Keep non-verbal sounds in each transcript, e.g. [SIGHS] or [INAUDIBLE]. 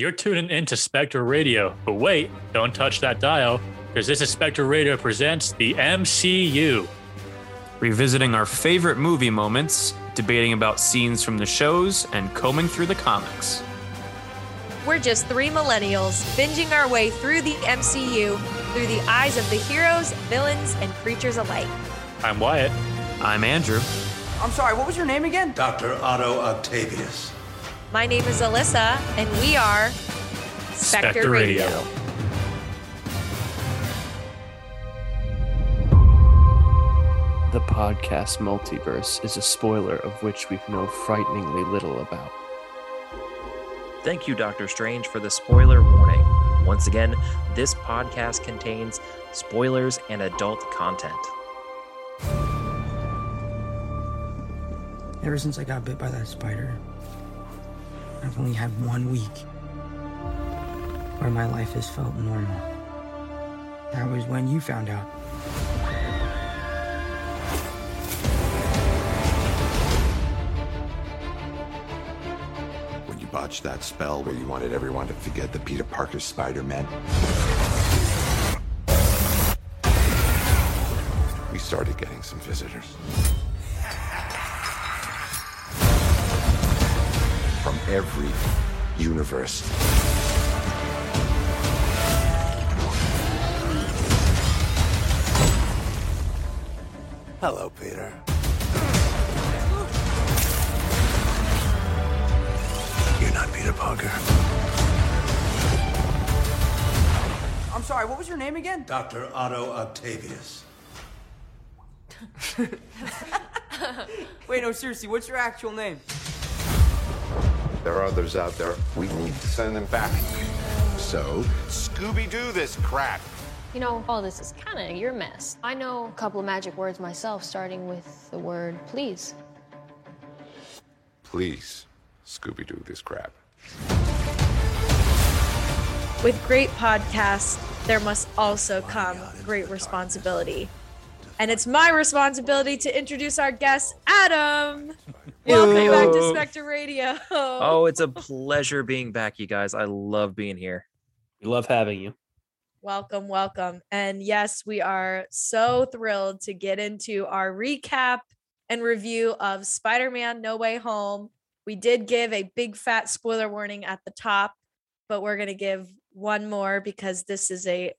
You're tuning into Spectre Radio, but wait, don't touch that dial, because this is Spectre Radio presents the MCU. Revisiting our favorite movie moments, debating about scenes from the shows, and combing through the comics. We're just three millennials binging our way through the MCU through the eyes of the heroes, villains, and creatures alike. I'm Wyatt. I'm Andrew. I'm sorry, what was your name again? Dr. Otto Octavius. My name is Alyssa, and we are Spectre, Spectre Radio. Radio. The podcast multiverse is a spoiler of which we know frighteningly little about. Thank you, Doctor Strange, for the spoiler warning. Once again, this podcast contains spoilers and adult content. Ever since I got bit by that spider, I've only had one week where my life has felt normal. That was when you found out. When you botched that spell where you wanted everyone to forget the Peter Parker Spider Man, we started getting some visitors. Every universe. Hello, Peter. You're not Peter Parker. I'm sorry, what was your name again? Dr. Otto Octavius. [LAUGHS] Wait, no, seriously, what's your actual name? There are others out there. We need to send them back. So, Scooby Doo this crap. You know, all this is kind of your mess. I know a couple of magic words myself, starting with the word please. Please, Scooby Doo this crap. With great podcasts, there must also come great responsibility. And it's my responsibility to introduce our guest, Adam. Welcome back to Spectre Radio. Oh, it's a [LAUGHS] pleasure being back, you guys. I love being here. We love having you. Welcome, welcome. And yes, we are so thrilled to get into our recap and review of Spider Man No Way Home. We did give a big fat spoiler warning at the top, but we're going to give one more because this is a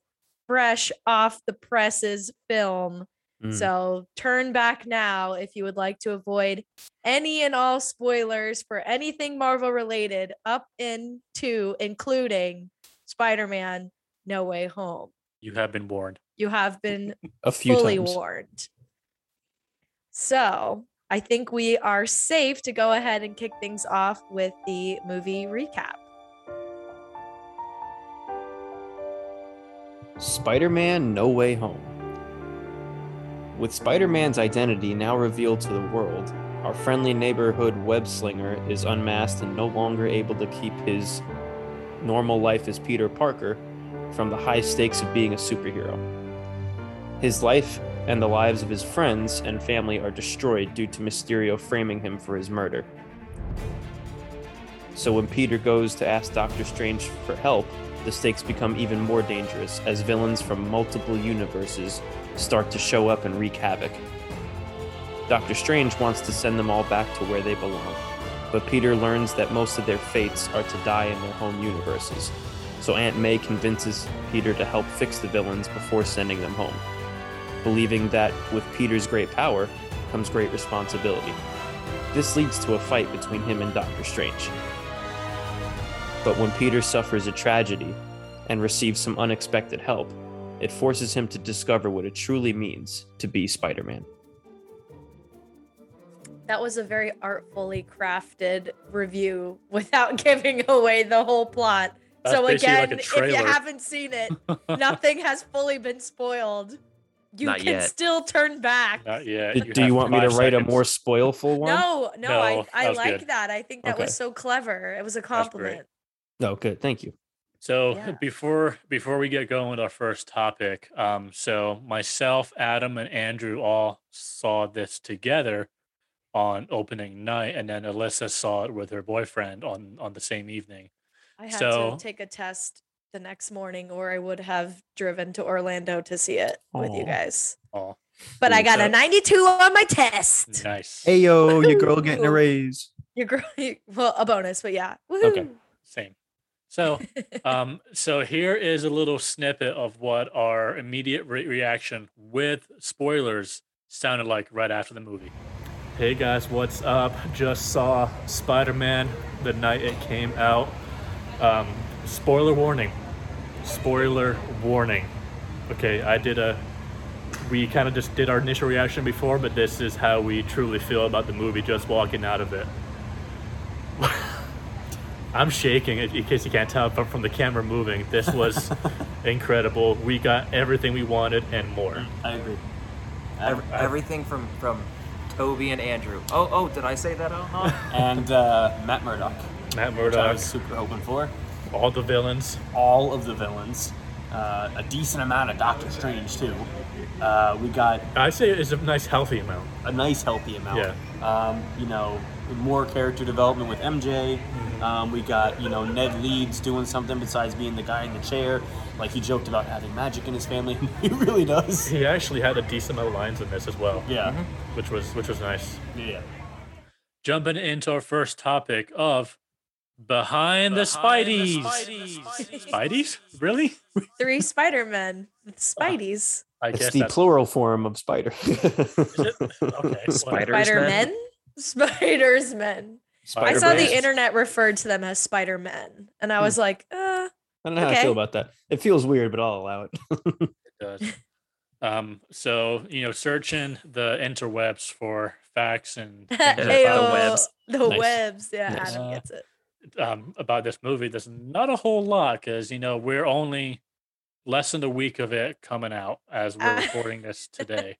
fresh off the presses film. Mm. So turn back now if you would like to avoid any and all spoilers for anything Marvel related up into including Spider Man No Way Home. You have been warned. You have been [LAUGHS] A few fully times. warned. So I think we are safe to go ahead and kick things off with the movie recap. Spider Man No Way Home. With Spider Man's identity now revealed to the world, our friendly neighborhood web slinger is unmasked and no longer able to keep his normal life as Peter Parker from the high stakes of being a superhero. His life and the lives of his friends and family are destroyed due to Mysterio framing him for his murder. So when Peter goes to ask Doctor Strange for help, the stakes become even more dangerous as villains from multiple universes start to show up and wreak havoc. Doctor Strange wants to send them all back to where they belong, but Peter learns that most of their fates are to die in their home universes. So Aunt May convinces Peter to help fix the villains before sending them home, believing that with Peter's great power comes great responsibility. This leads to a fight between him and Doctor Strange. But when Peter suffers a tragedy and receives some unexpected help, it forces him to discover what it truly means to be Spider Man. That was a very artfully crafted review without [LAUGHS] giving away the whole plot. That's so basically like again, if you haven't seen it, [LAUGHS] nothing has fully been spoiled. You Not can yet. still turn back. Not yet. Do, do you want me to five write a more spoilful one? No, no, No, I, I was like good. that. I think that Okay. was so clever. It was a great. compliment. No, good. Thank you. So Yeah. [LAUGHS] before before we get going with our first topic, um, so myself, Adam, and Andrew all saw this together on opening night, and then Alyssa saw it with her boyfriend on on the same evening. I had So- to take a test the next morning, or I would have driven to Orlando to see it with you guys. Oh, But I got So- a 92 on my test. nice. Hey yo, your [LAUGHS] girl getting a Woohoo. raise. Your girl, [LAUGHS] well, a bonus, but yeah. Woohoo. Same. So, [LAUGHS] um, so here is a little snippet of what our immediate re- reaction with spoilers sounded like right after the movie. Hey guys, what's up? Just saw Spider Man the night it came out. Um, spoiler warning. Spoiler warning. Okay, I did a. We kind of just did our initial reaction before, but this is how we truly feel about the movie just walking out of it. [LAUGHS] I'm shaking in case you can't tell from, from the camera moving. This was [LAUGHS] incredible. We got everything we wanted and more. I agree. Ev- everything from from Tobey and Andrew. Oh, oh, did I say that out loud? [LAUGHS] And uh, Matt Murdock, Matt which I was super hoping for. all the villains. All of the villains, uh, a decent amount of Doctor Strange too. Uh, we got I say it's a nice, healthy amount. a nice healthy amount. Yeah. Um, you know, more character development with MJ. Mm-hmm. Um, we got you know Ned Leeds doing something besides being the guy in the chair. Like he joked about having magic in his family. [LAUGHS] he really does. He actually had a decent amount of lines in this as well, Yeah. which was which was nice. Yeah. Jumping into our first topic of behind, the Spideys. Spideys? Really? Three [LAUGHS] Spider Men with Spideys. I It's guess the that's plural form of spider. it? Okay, [LAUGHS] Spider- Spider's Spider Men? Men? [LAUGHS] Spiders Men. I Spider saw the internet referred to them as Spider Men. And I Hmm. was like, uh, I don't know how I feel about that. It feels weird, but I'll allow it. [LAUGHS] It does. Um, so you know, searching the interwebs for facts and [LAUGHS] things Ayo, webs. The Nice. webs. Yeah, Nice. Adam Uh, gets it. um, about this movie. There's not a whole lot because you know we're only less than a week of it coming out as we're Ah. recording this today.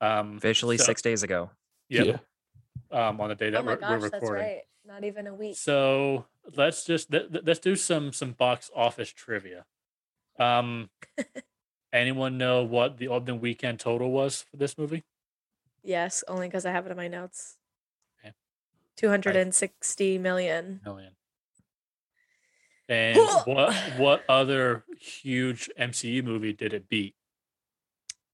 Um, Officially so- six days ago. Yep. Um, on the day that Oh we're, gosh, we're that's recording. right. Not even a week. So let's just th- th- let's do some some box office trivia. Um, [LAUGHS] anyone know what the opening weekend total was for this movie? Yes, only because I have it in my notes. Okay. 260 million. Million. [LAUGHS] And what what other huge MCU movie did it beat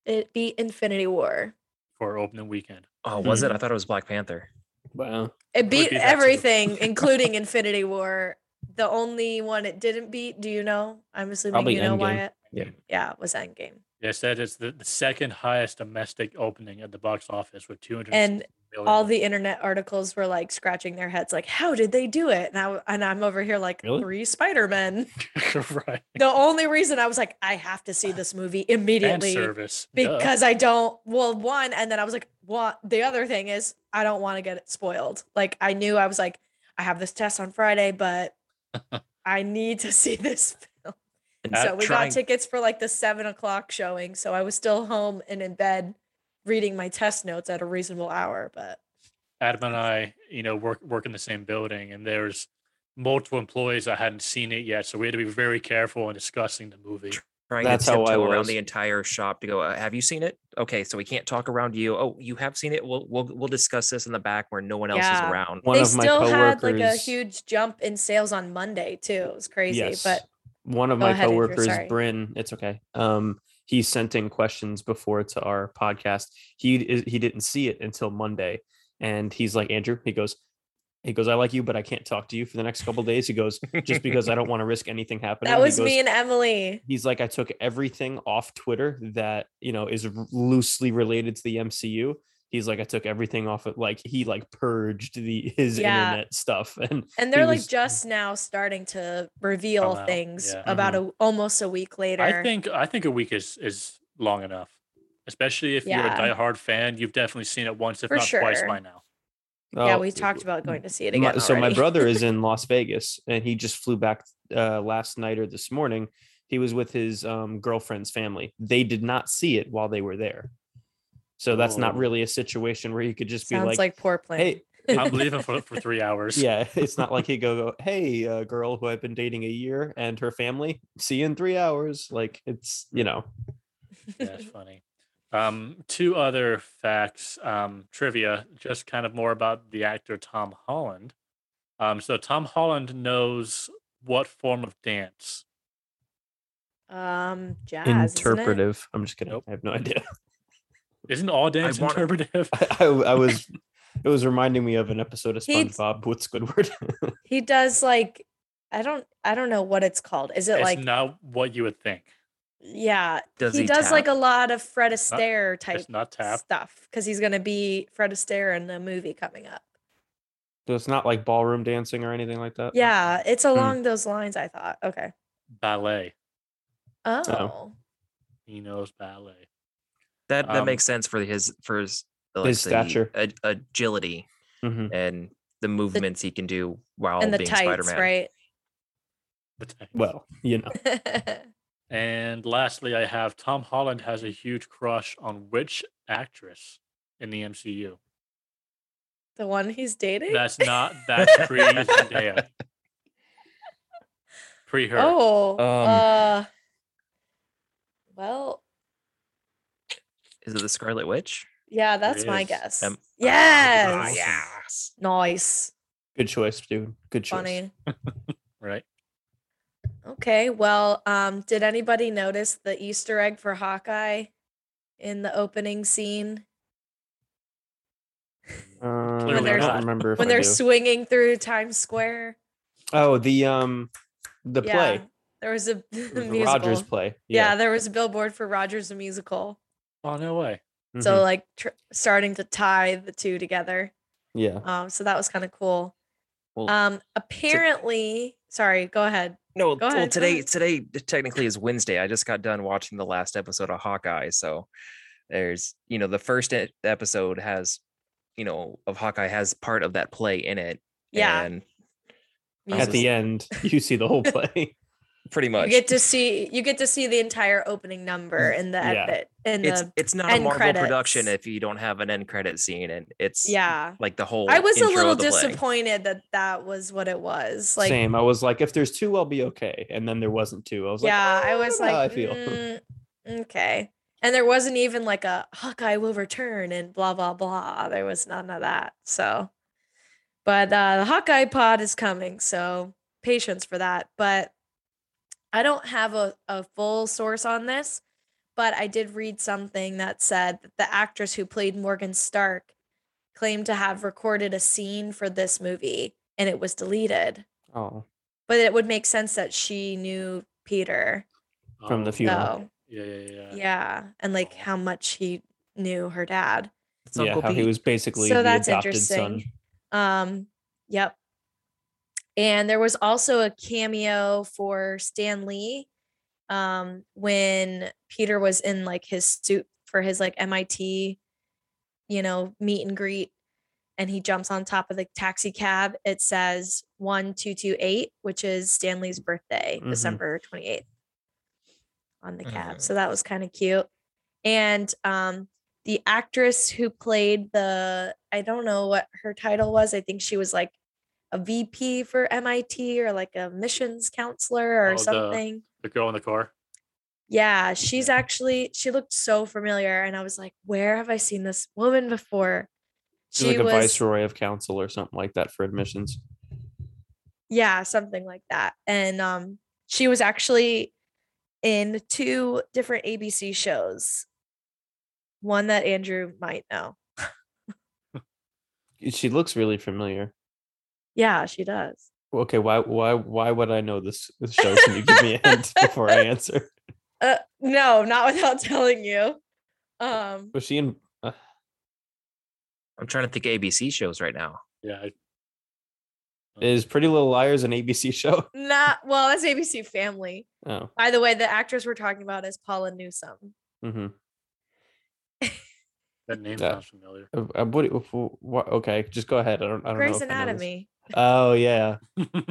It beat Infinity War. for opening weekend? Oh, was it? Hmm. I thought it was Black Panther. Wow. It beat beat everything, [LAUGHS] including Infinity War. The only one it didn't beat, do you know? I'm assuming Probably you know Endgame. Wyatt. Yeah. Yeah, it was Endgame. Yes, that is the, the second highest domestic opening at the box office with 200 And all the internet articles were like scratching their heads, like, "How did they do it?" And I and I'm over here like, Really? three Spider Men. [LAUGHS] right The only reason I was like, I have to see this movie fan immediately service duh. because I don't. Well, one, and then I was like, what? The other thing is, I don't want to get it spoiled. Like, I knew I was like, I have this test on Friday, but [LAUGHS] I need to see this film. And So we trying- got tickets for like the seven o'clock showing. So I was still home and in bed reading my test notes at a reasonable hour. But Adam and I, you know, work work in the same building, and there's multiple employees that hadn't seen it yet, so we had to be very careful in discussing the movie. trying That's to how I tiptoe around the entire shop to go. Uh, have you seen it? Okay, so we can't talk around you. Oh, you have seen it. We'll we'll we'll discuss this in the back where no one else Yeah. is around. One they of my still had like a huge jump in sales on Monday too. It was crazy. Yes. But one of Go my ahead, coworkers, sorry. Bryn, it's okay. Um, he sent in questions before to our podcast. He he didn't see it until Monday, and he's like, Andrew, he goes, he goes, I like you, but I can't talk to you for the next couple days. He goes, just because I don't want to risk anything happening. that was goes, me and Emily. he's like, I took everything off Twitter that you know is loosely related to the MCU. He's like, I took everything off it. Like he like purged the his Yeah. internet stuff, and And they're he like was- just now starting to reveal things yeah. about a almost a week later. I think I think a week is is long enough, especially if you're a Yeah. diehard fan. You've definitely seen it once, if For not twice by now. yeah, Oh, we talked about going to see it my- again. so my brother is in [LAUGHS] Las Vegas and he just flew back uh, last night or this morning. He was with his um, girlfriend's family. They did not see it while they were there. So that's not Oh. really a situation where you could just Sounds be like, like, poor plan. "Hey, [LAUGHS] I'm leaving for, for three [LAUGHS] hours. yeah." It's not like [LAUGHS] he go, go, "Hey, uh, girl who I've been dating a year and her family, see you in three hours." Like it's you know, That's funny. Um, two other facts, um, trivia, just kind of more about the actor Tom Holland. Um, so Tom Holland knows what form of dance? Um, jazz. isn't it? Interpretive. I'm just kidding. Nope. I have no idea. Isn't all dance wanna- interpretive? [LAUGHS] I, I, I was. [LAUGHS] It was reminding me of an episode of He'd- SpongeBob with Squidward. [LAUGHS] He does like I don't I don't know what it's called. Is it it's like not what you would think. yeah? Does he, he does like a lot of Fred Astaire type not tap. stuff because he's gonna be Fred Astaire in the movie coming up. so it's not like ballroom dancing or anything like that. Yeah, it's hmm. along those lines. I thought. Okay. Ballet. Oh. oh. He knows ballet. That that Um, makes sense for his for his, like, His the stature. ag- agility, Mhm. and the movements he can do while and the being tights, Spider-Man. right? The. Well, you know. [LAUGHS] And lastly, I have Tom Holland has a huge crush on which actress in the MCU? the one he's dating. That's not [LAUGHS] that's pre Zendaya. [LAUGHS] Pre her. Oh. Um, uh. Well, Is it the Scarlet Witch? yeah, that's my guess. Um, yes. yes. Nice. Good choice, dude. Good choice. Funny. [LAUGHS] Right. Okay. Well, um, did anybody notice the Easter egg for Hawkeye in the opening scene Uh, Clearly I not. don't remember when they're swinging through Times Square? Oh, the um, the play, There was a [LAUGHS] It was the musical. Rogers play. Yeah. there was a billboard for Rogers the musical. Oh no way. So Mhm. like tr- starting to tie the two together. yeah. Um, so that was kind of cool. Well, Um, apparently, sorry, go ahead. No, Go well, ahead, go today today technically is Wednesday. I just got done watching the last episode of Hawkeye, so there's you know the first episode has you know of Hawkeye has part of that play in it. Yeah, and At the end, you see the whole [LAUGHS] play. Pretty much. you get to see you get to see the entire opening number in the Yeah. edit in it's the it's not a end Marvel production if you don't have an end credit scene, and it's yeah. like the whole. I was a little of the play. disappointed that that was what it was. Like, Same. I was like, if there's two, I'll be okay. And then there wasn't two. I was like, yeah, like, I "Oh, was don't know how like, I feel. [LAUGHS] "Mm, okay. And there wasn't even like a Hawkeye will return and blah blah blah. There was none of that. So, but uh, the Hawkeye pod is coming, so patience for that. But I don't have a, a full source on this, but I did read something that said that the actress who played Morgan Stark claimed to have recorded a scene for this movie and it was deleted. oh, But it would make sense that she knew Peter. From the Oh, funeral. So, Yeah, yeah, yeah. yeah. And like how much he knew her dad. It's yeah. Uncle How he was basically So the that's adopted interesting. son. Um, yep. And there was also a cameo for Stan Lee um when Peter was in like his suit for his like MIT, you know, meet and greet and he jumps on top of the taxi cab. It says 1228, which is Stan Lee's birthday, Mhm. December 28th on the cab. Mhm. So that was kind of cute. And um the actress who played the I don't know what her title was. I think she was like a VP for MIT or like a missions counselor or Oh, the- something. The girl in the car. Yeah, she's actually she looked so familiar and I was like, "Where have I seen this woman before?" She's She like a was viceroy of council or something like that for admissions. yeah, something like that. And um she was actually in two different ABC shows. One that Andrew might know. [LAUGHS] She looks really familiar. Yeah, she does. Okay, why why why would I know this, this show? Can you give me a hint before I answer? [LAUGHS] Uh no, not without [LAUGHS] telling you. Um Was she in? Uh, I'm trying to think ABC shows right now. Yeah. I- is Pretty Little Liars an ABC show? [LAUGHS] not well, that's ABC Family. Oh, By the way, the actress we're talking about is Paula Newsome. mm-hmm. That name Yeah. sounds familiar. Uh, uh, what, what? Okay, just go ahead. I don't. I don't Grey's know. if I know. Anatomy. Oh yeah,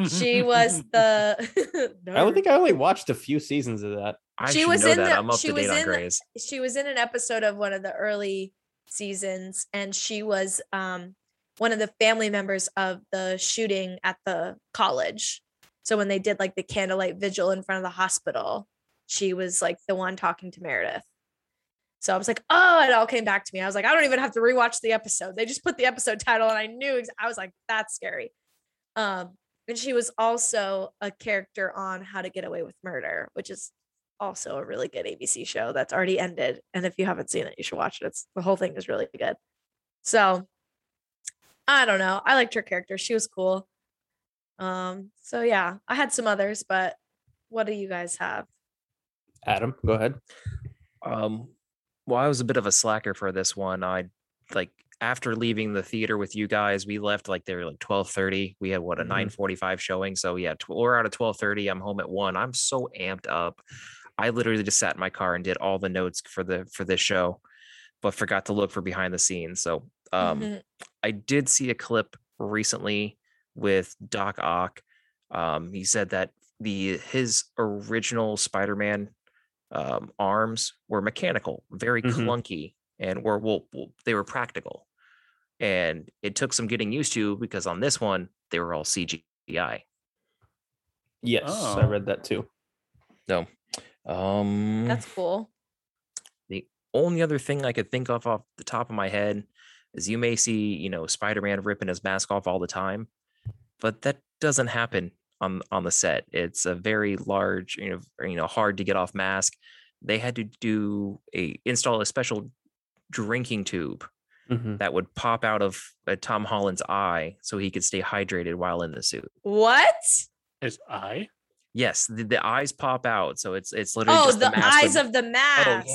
She was [LAUGHS] the [LAUGHS] I don't think I only watched a few seasons of that. I She was know in that. the- I'm up she to was date on in the- she was in an episode of one of the early seasons and she was um one of the family members of the shooting at the college. So when they did like the candlelight vigil in front of the hospital she was like the one talking to meredith. So i was like oh it all came back to me. I was like i don't even have to rewatch the episode. They just put the episode title and i knew ex- i was like that's scary um And she was also a character on How to Get Away with Murder, which is also a really good ABC show that's already ended. And if you haven't seen it, you should watch it. It's the whole thing is really good. So I don't know. I liked her character. She was cool. Um, so yeah, I had some others, but what do you guys have? Adam, go ahead. Um, well, I was a bit of a slacker for this one. I like after leaving the theater with you guys, we left like they were like twelve thirty. We had what a Mhm. nine forty five showing. So yeah, we're out of twelve thirty. I'm home at one. I'm so amped up. I literally just sat in my car and did all the notes for the for this show, but forgot to look for behind the scenes. So um, Mhm. I did see a clip recently with Doc Ock. Um, he said that the his original Spider-Man um, arms were mechanical, very Mhm. clunky, and were well, they were practical. And it took some getting used to because on this one they were all CGI. Yes, I Oh. read that too. Um, That's cool. The only other thing I could think of off the top of my head is you may see, you know, Spider-Man ripping his mask off all the time, but that doesn't happen on on the set. It's a very large, you know, you know, hard to get off mask. They had to do a install a special drinking tube Mhm. that would pop out of uh, Tom Holland's eye so he could stay hydrated while in the suit. What? His eye. Yes, the, the eyes pop out, so it's it's literally Oh, just the, mask eyes with- of the mask.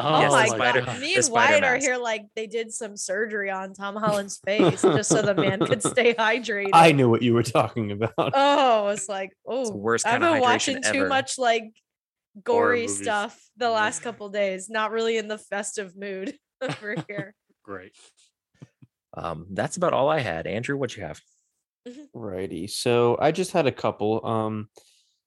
Oh, Yes, Oh, the my spider- god. Me and spider Wyatt are here like they did some surgery on Tom Holland's face just so the man could [LAUGHS] stay hydrated. I knew what you were talking about. [LAUGHS] Oh, it's like, It's the oh, worst I've kind of been hydration watching too much like gory stuff the last couple days. Not really in the festive mood [LAUGHS] over here. Great. Um, that's about all I had. Andrew, what you have? Righty. So I just had a couple. Um,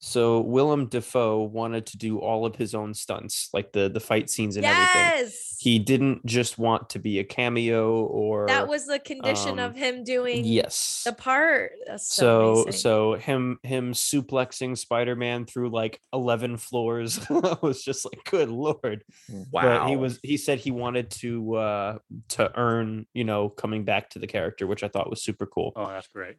so Willem Dafoe wanted to do all of his own stunts, like the the fight scenes and everything. yes. He didn't just want to be a cameo or that was the condition um, of him doing yes. the part. That's so so so him him suplexing Spider-Man through like 11 floors [LAUGHS] was just like good lord. Wow. But he was he said he wanted to uh to earn, you know, coming back to the character, which I thought was super cool. Oh, that's great.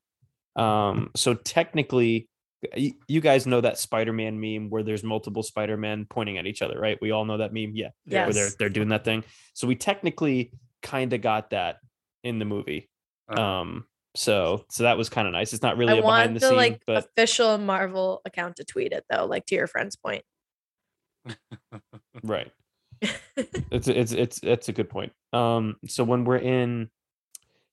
Um, so technically, y- you guys know that Spider-Man meme where there's multiple Spider-Man pointing at each other, right? We all know that meme, yeah. Yeah. Where they're they're doing that thing. So we technically kind of got that in the movie. Uh, Um, so so that was kind of nice. It's not really I a behind want the the scene, like but official Marvel account to tweet it though, like to your friend's point. right. [LAUGHS] it's it's it's it's a good point. Um, so when we're in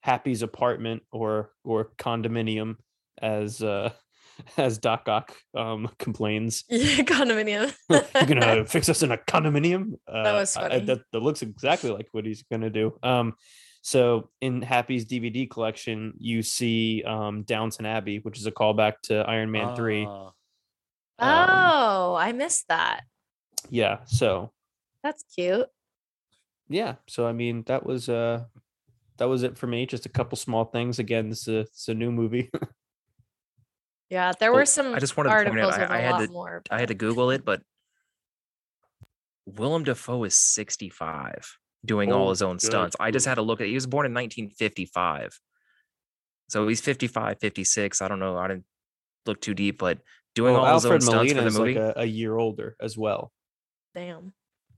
Happy's apartment or or condominium, as uh [LAUGHS] as Doc Ock um complains, yeah, [LAUGHS] condominium. you're gonna [LAUGHS] fix us in a condominium. Uh, was I- I- funny. that, that looks exactly like what he's gonna do. Um, so in Happy's DVD collection, you see um Downton Abbey, which is a callback to Iron Man three. ah, Um, oh, I missed that. Yeah, so That's cute. yeah, so I mean that was uh that was it for me. Just a couple small things. Again, this is a, it's a new movie. Yeah, there Oh, were some I just wanted to point out, with I, I a had to, more. I had to Google it, [LAUGHS] but Willem Dafoe is 65 doing all Oh, his own good stunts. I just had to look at. it. He was born in 1955, so he's 55, 56. I don't know. I didn't look too deep, but doing Well, all his own Alfred stunts for is the movie. like a, a year older as well. Damn.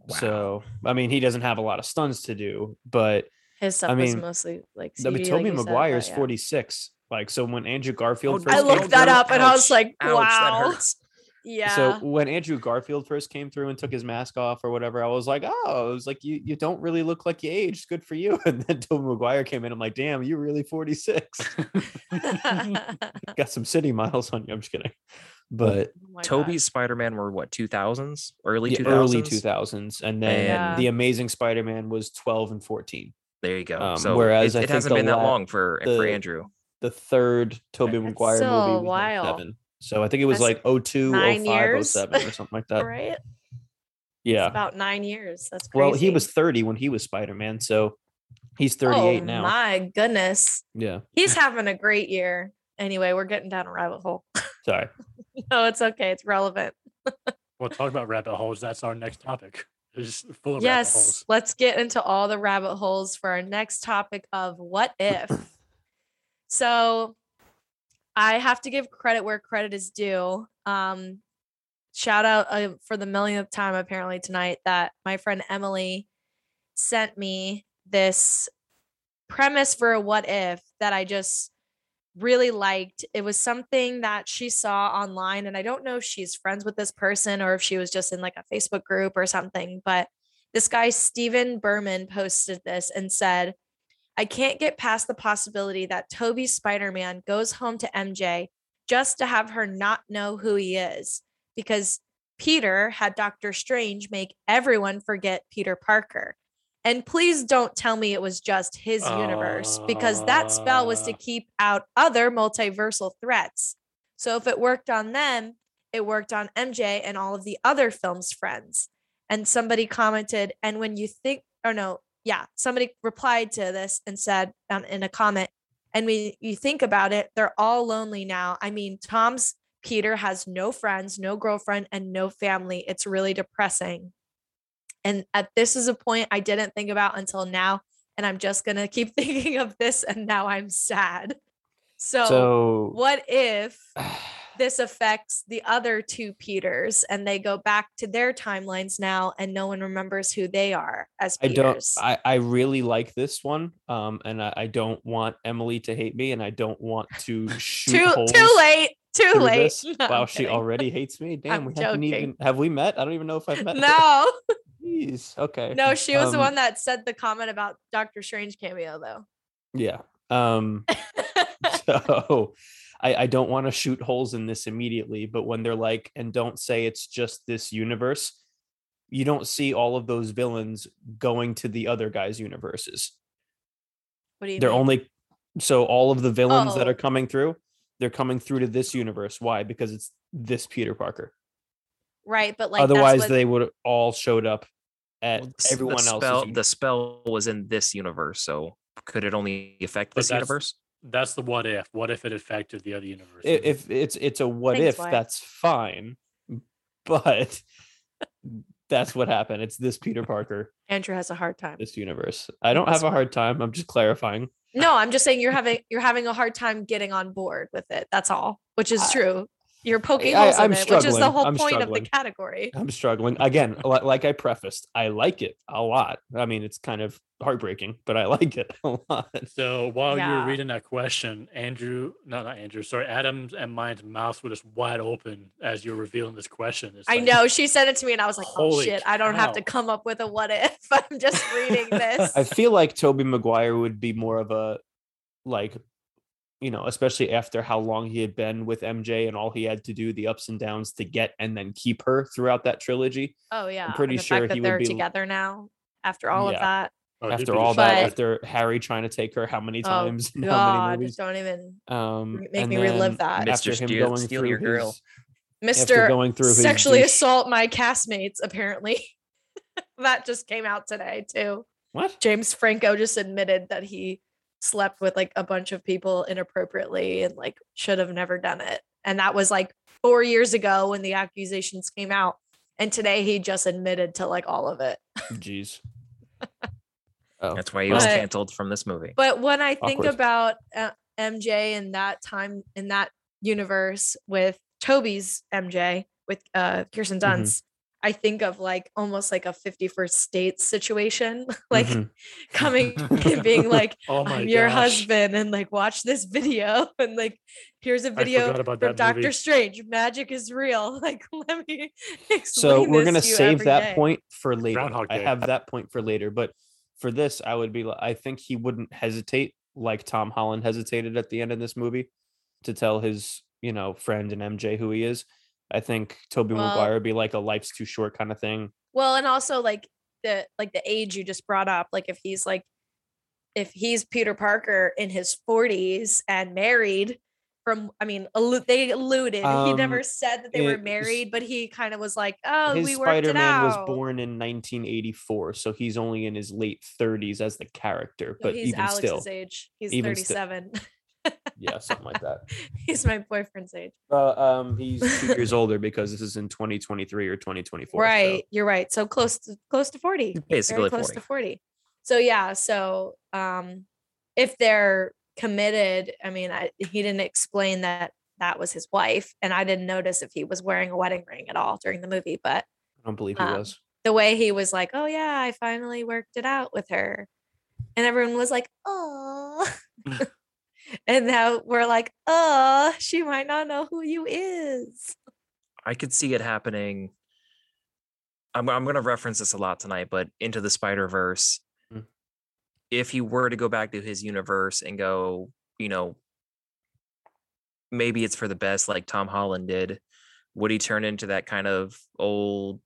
Wow. So I mean, he doesn't have a lot of stunts to do, but His stuff I was mostly like No, but CG, Tobey like you said, Maguire but is yeah. 46. Like so when Andrew Garfield Oh, first I looked that through- up and I was like, Ouch, that wow. hurts. [LAUGHS] Yeah. So when Andrew Garfield first came through and took his mask off or whatever, I was like, oh, it was like you you don't really look like you aged. Good for you. [LAUGHS] And then Tobey Maguire came in. I'm like, damn, you're really 46. [LAUGHS] Got some city miles on you. I'm just kidding. But Oh. Tobey's Spider-Man were what 2000s, early the 2000s. early 2000s, and then Yeah. the Amazing Spider-Man was 12 and 14. There you go. Um, so whereas it, I it think hasn't the been that la- long for for Andrew. The third Tobey That's Maguire still movie was while. 07. So I think it was That's like 02, 05, years. 07 or something like [LAUGHS] that. right? Yeah. It's about nine years. That's crazy. Well, he was 30 when he was Spider-Man, so he's 38 oh, now. My goodness. Yeah. He's [LAUGHS] having a great year. Anyway, we're getting down a rabbit hole. [LAUGHS] Sorry. no, it's okay. It's relevant. we'll talk about rabbit holes. That's our next topic. It's full of rabbit yes, holes. let's get into all the rabbit holes for our next topic of what if. So, I have to give credit where credit is due. Um, shout out uh, for the millionth time apparently tonight that my friend Emily sent me this premise for a what if that I just really liked. It was something that she saw online, and I don't know if she's friends with this person or if she was just in like a Facebook group or something, but this guy, Stephen Berman, posted this and said, I can't get past the possibility that Tobey Spider Man goes home to MJ just to have her not know who he is because Peter had Doctor Strange make everyone forget Peter Parker. And please don't tell me it was just his universe because that spell was to Uh. keep out other multiversal threats. So if it worked on them, it worked on MJ and all of the other film's friends. And somebody commented, and when you think, or no, yeah, somebody replied to this and said um, in a comment, and when you think about it, they're all lonely now. I mean, Tom's Peter has no friends, no girlfriend, and no family. It's really depressing. And at this is a point I didn't think about until now. And I'm just gonna keep [LAUGHS] thinking of this, and now I'm sad. So, So what if [SIGHS] [SIGHS] this affects the other two Peters and they go back to their timelines now and no one remembers who they are as I don't I, I really like this one. Um and I, I don't want Emily to hate me and I don't want [LAUGHS] to shoot too holes too late. Too late. [LAUGHS] No, wow, she already hates me. [LAUGHS] Damn, I'm we haven't joking. even have we met? I don't even know if I've met. No, Jeez. Okay. no, she was the Um, one that said the comment about Doctor Strange cameo, though. Yeah. Um so I, I don't want to shoot holes in this immediately, but when they're like, and don't say it's just this universe, you don't see all of those villains going to the other guys' universes. What do you They're mean? only so all of the villains that Oh. are coming through, they're coming through to this universe. Why? Because it's this Peter Parker. right, but like Otherwise, what- they would have all showed up at Well, everyone the spell, uni- the spell was in this universe, so could it only affect this that's- universe? That's the what if. What if it affected the other universe? If it's it's a what Thanks, if Wyatt. that's fine but [LAUGHS] that's what happened it's this peter parker Andrew has a hard time. this universe i don't This have a hard time i'm just clarifying No, I'm just saying you're having you're having a hard time getting on board with it. That's all, which is I- true. You're poking holes in I'm it, which is the whole I'm point of the category. i'm struggling again like i prefaced i like it a lot i mean it's kind of heartbreaking but i [LAUGHS] like it a lot So while you Yeah. were reading that question, Andrew, no, not Andrew, sorry, Adam's and mine's mouths were just wide open as you're revealing this question. It's I like, know she sent it to me, and I was like, "Oh Holy shit! I don't have to come up with a what if. [LAUGHS] I'm just reading [LAUGHS] this." i feel like tobey maguire would be more of a like you know especially after how long he had been with mj and all he had to do the ups and downs to get and then keep her throughout that trilogy oh yeah, and pretty the sure fact that he they're be- together now after all of that. oh, after all just- that But- after harry trying to take her how many Oh times [LAUGHS] in how God, many movies don't even um make me relive then that. Mr. after him Steal- going Steal through Your Girl. his, after Mister going through sexually douche- assault my castmates. Apparently, [LAUGHS] that just came out today too. what James Franco just admitted that he slept with like a bunch of people inappropriately and like should have never done it. And that was like four years ago when the accusations came out. And today he just admitted to like all of it. jeez [LAUGHS] oh That's why he was But- canceled from this movie. But when I think Awkward. about uh, MJ in that time in that universe with Tobey's MJ with uh Kirsten Mm-hmm. Dunst, I think of like almost like a 51st states situation, [LAUGHS] like Mhm. coming [LAUGHS] and being like, oh my I'm your gosh. husband, and like watch this video, [LAUGHS] and like here's a video about from Doctor movie. Strange. Magic is real. Like let me explain. so we're this gonna to save that day. point for later i have that point for later but for this i would be li- i think he wouldn't hesitate like tom holland hesitated at the end of this movie to tell his you know friend and mj who he is i think tobey Well- maguire would be like a life's too short kind of thing Well, and also like the like the age you just brought up, like if he's like if he's Peter Parker in his 40s and married from I mean allu- they alluded he never Um, said that they were married, but he kind of was like, "Oh, we worked it spider-man was out." born in 1984 so he's only in his late 30s as the character but he's even Alex's still age. He's even sti- 37. [LAUGHS] yeah something like that [LAUGHS] he's my boyfriend's age. uh, um he's [LAUGHS] two years older because this is in 2023 or 2024 so- right you're right so close to close to 40 [LAUGHS] Basically very close 40. to 40 so yeah so um if they're committed. I mean, I, he didn't explain that that was his wife, and I didn't notice if he was wearing a wedding ring at all during the movie. But I don't believe he Um, was. the way he was like, "Oh yeah, I finally worked it out with her," and everyone was like, "Oh," and now we're like, "Oh, she might not know who you is." I could see it happening. I'm I'm going to reference this a lot tonight, but into the Spider Verse. Mm. If he were to go back to his universe and go, you know, maybe it's for the best, like Tom Holland did. Would he turn into that kind of old,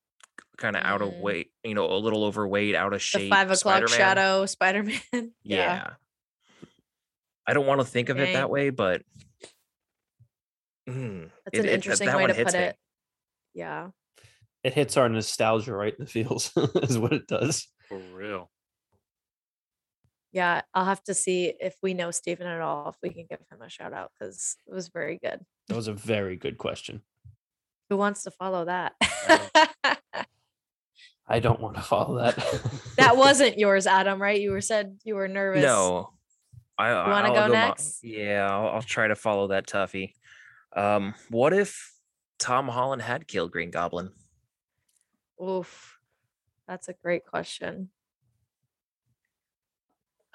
kind of out of Mm. weight, you know, a little overweight, out of The shape? five o'clock Spider-Man? shadow Spider Man. [LAUGHS] Yeah. I don't want to think of it that way, but mm, that's it- an it- that- interesting that way to hits put me. it. Yeah. It hits our nostalgia right in the feels, [LAUGHS] is what it does. For real. Yeah, I'll have to see if we know Stephen at all, if we can give him a shout out because it was very good. That was a very good question. Who wants to follow that? I don't [LAUGHS] want to follow that. [LAUGHS] that wasn't yours, Adam, right? You were said you were nervous. No. I I- wanna I'll go my- next? yeah, I'll, I'll try to follow that Tuffy. Um, what if Tom Holland had killed Green Goblin? Oof. That's a great question.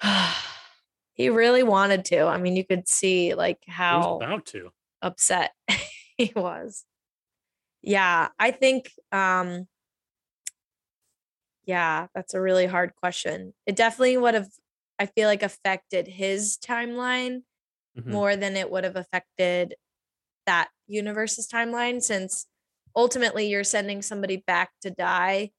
[SIGHS] he really wanted to. I mean, you could see like He was how about to. upset [LAUGHS] he was. Yeah, I think um yeah, that's a really hard question. It definitely would have I feel like affected his timeline Mhm. more than it would have affected that universe's timeline since ultimately you're sending somebody back to die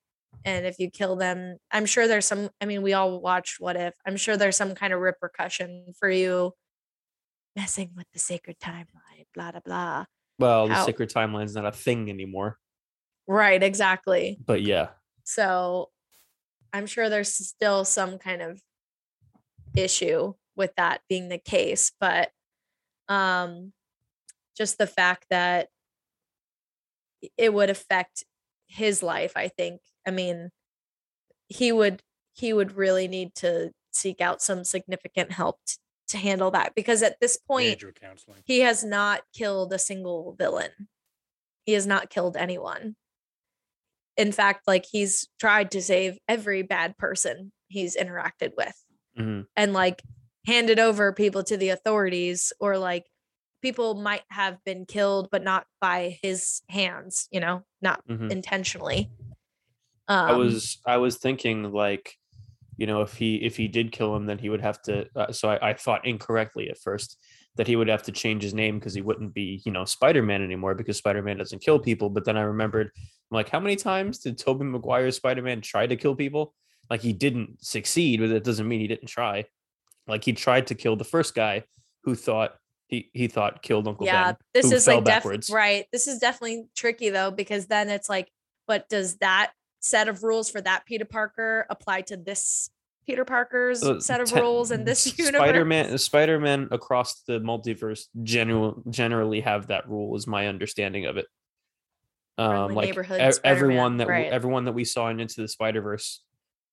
and if you kill them i'm sure there's some i mean we all watched what if i'm sure there's some kind of repercussion for you messing with the sacred timeline blah blah blah Well, the How- sacred timeline's not a thing anymore. right exactly But yeah, so i'm sure there's still some kind of issue with that being the case but um just the fact that it would affect his life i think i mean he would he would really need to seek out some significant help t- to handle that because at this point he has not killed a single villain. He has not killed anyone. In fact, like he's tried to save every bad person he's interacted with Mhm. and like handed over people to the authorities or like people might have been killed but not by his hands, you know, not Mhm. intentionally. Um, I was I was thinking like, you know, if he if he did kill him, then he would have to. Uh, so I, I thought incorrectly at first that he would have to change his name because he wouldn't be you know Spider Man anymore because Spider Man doesn't kill people. But then I remembered, I'm like, how many times did Tobey maguire Spider Man try to kill people? Like he didn't succeed, but that doesn't mean he didn't try. Like he tried to kill the first guy who thought he he thought killed Uncle yeah Ben. this who is like def- right this is definitely tricky though because then it's like but does that set of rules for that peter parker apply to this peter parker's Uh, set of te- rules in this [LAUGHS] universe Spider-Man Spider-Man across the multiverse general generally have that rule is my understanding of it. Um like e- everyone that right. everyone that we saw in Into the Spider-Verse,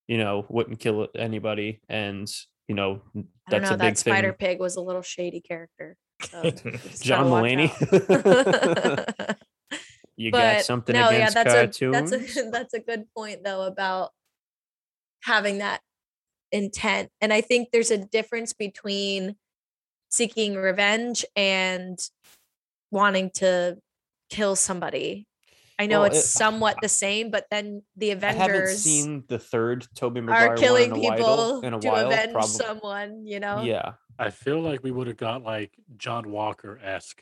you know, wouldn't kill anybody and you know that's know a big that spider thing. pig was a little shady character so [LAUGHS] John Mulaney. [LAUGHS] you got but something no, against yeah, that's cartoons? a that's a [LAUGHS] that's a good point though about having that intent. And I think there's a difference between seeking revenge and wanting to kill somebody. I know Well, it's it- somewhat the same, but then the I haven't Avengers seen the third Tobey Maguire are killing one in a people while, in a to while, avenge probably. someone, you know? Yeah. I feel like we would have got like John Walker esque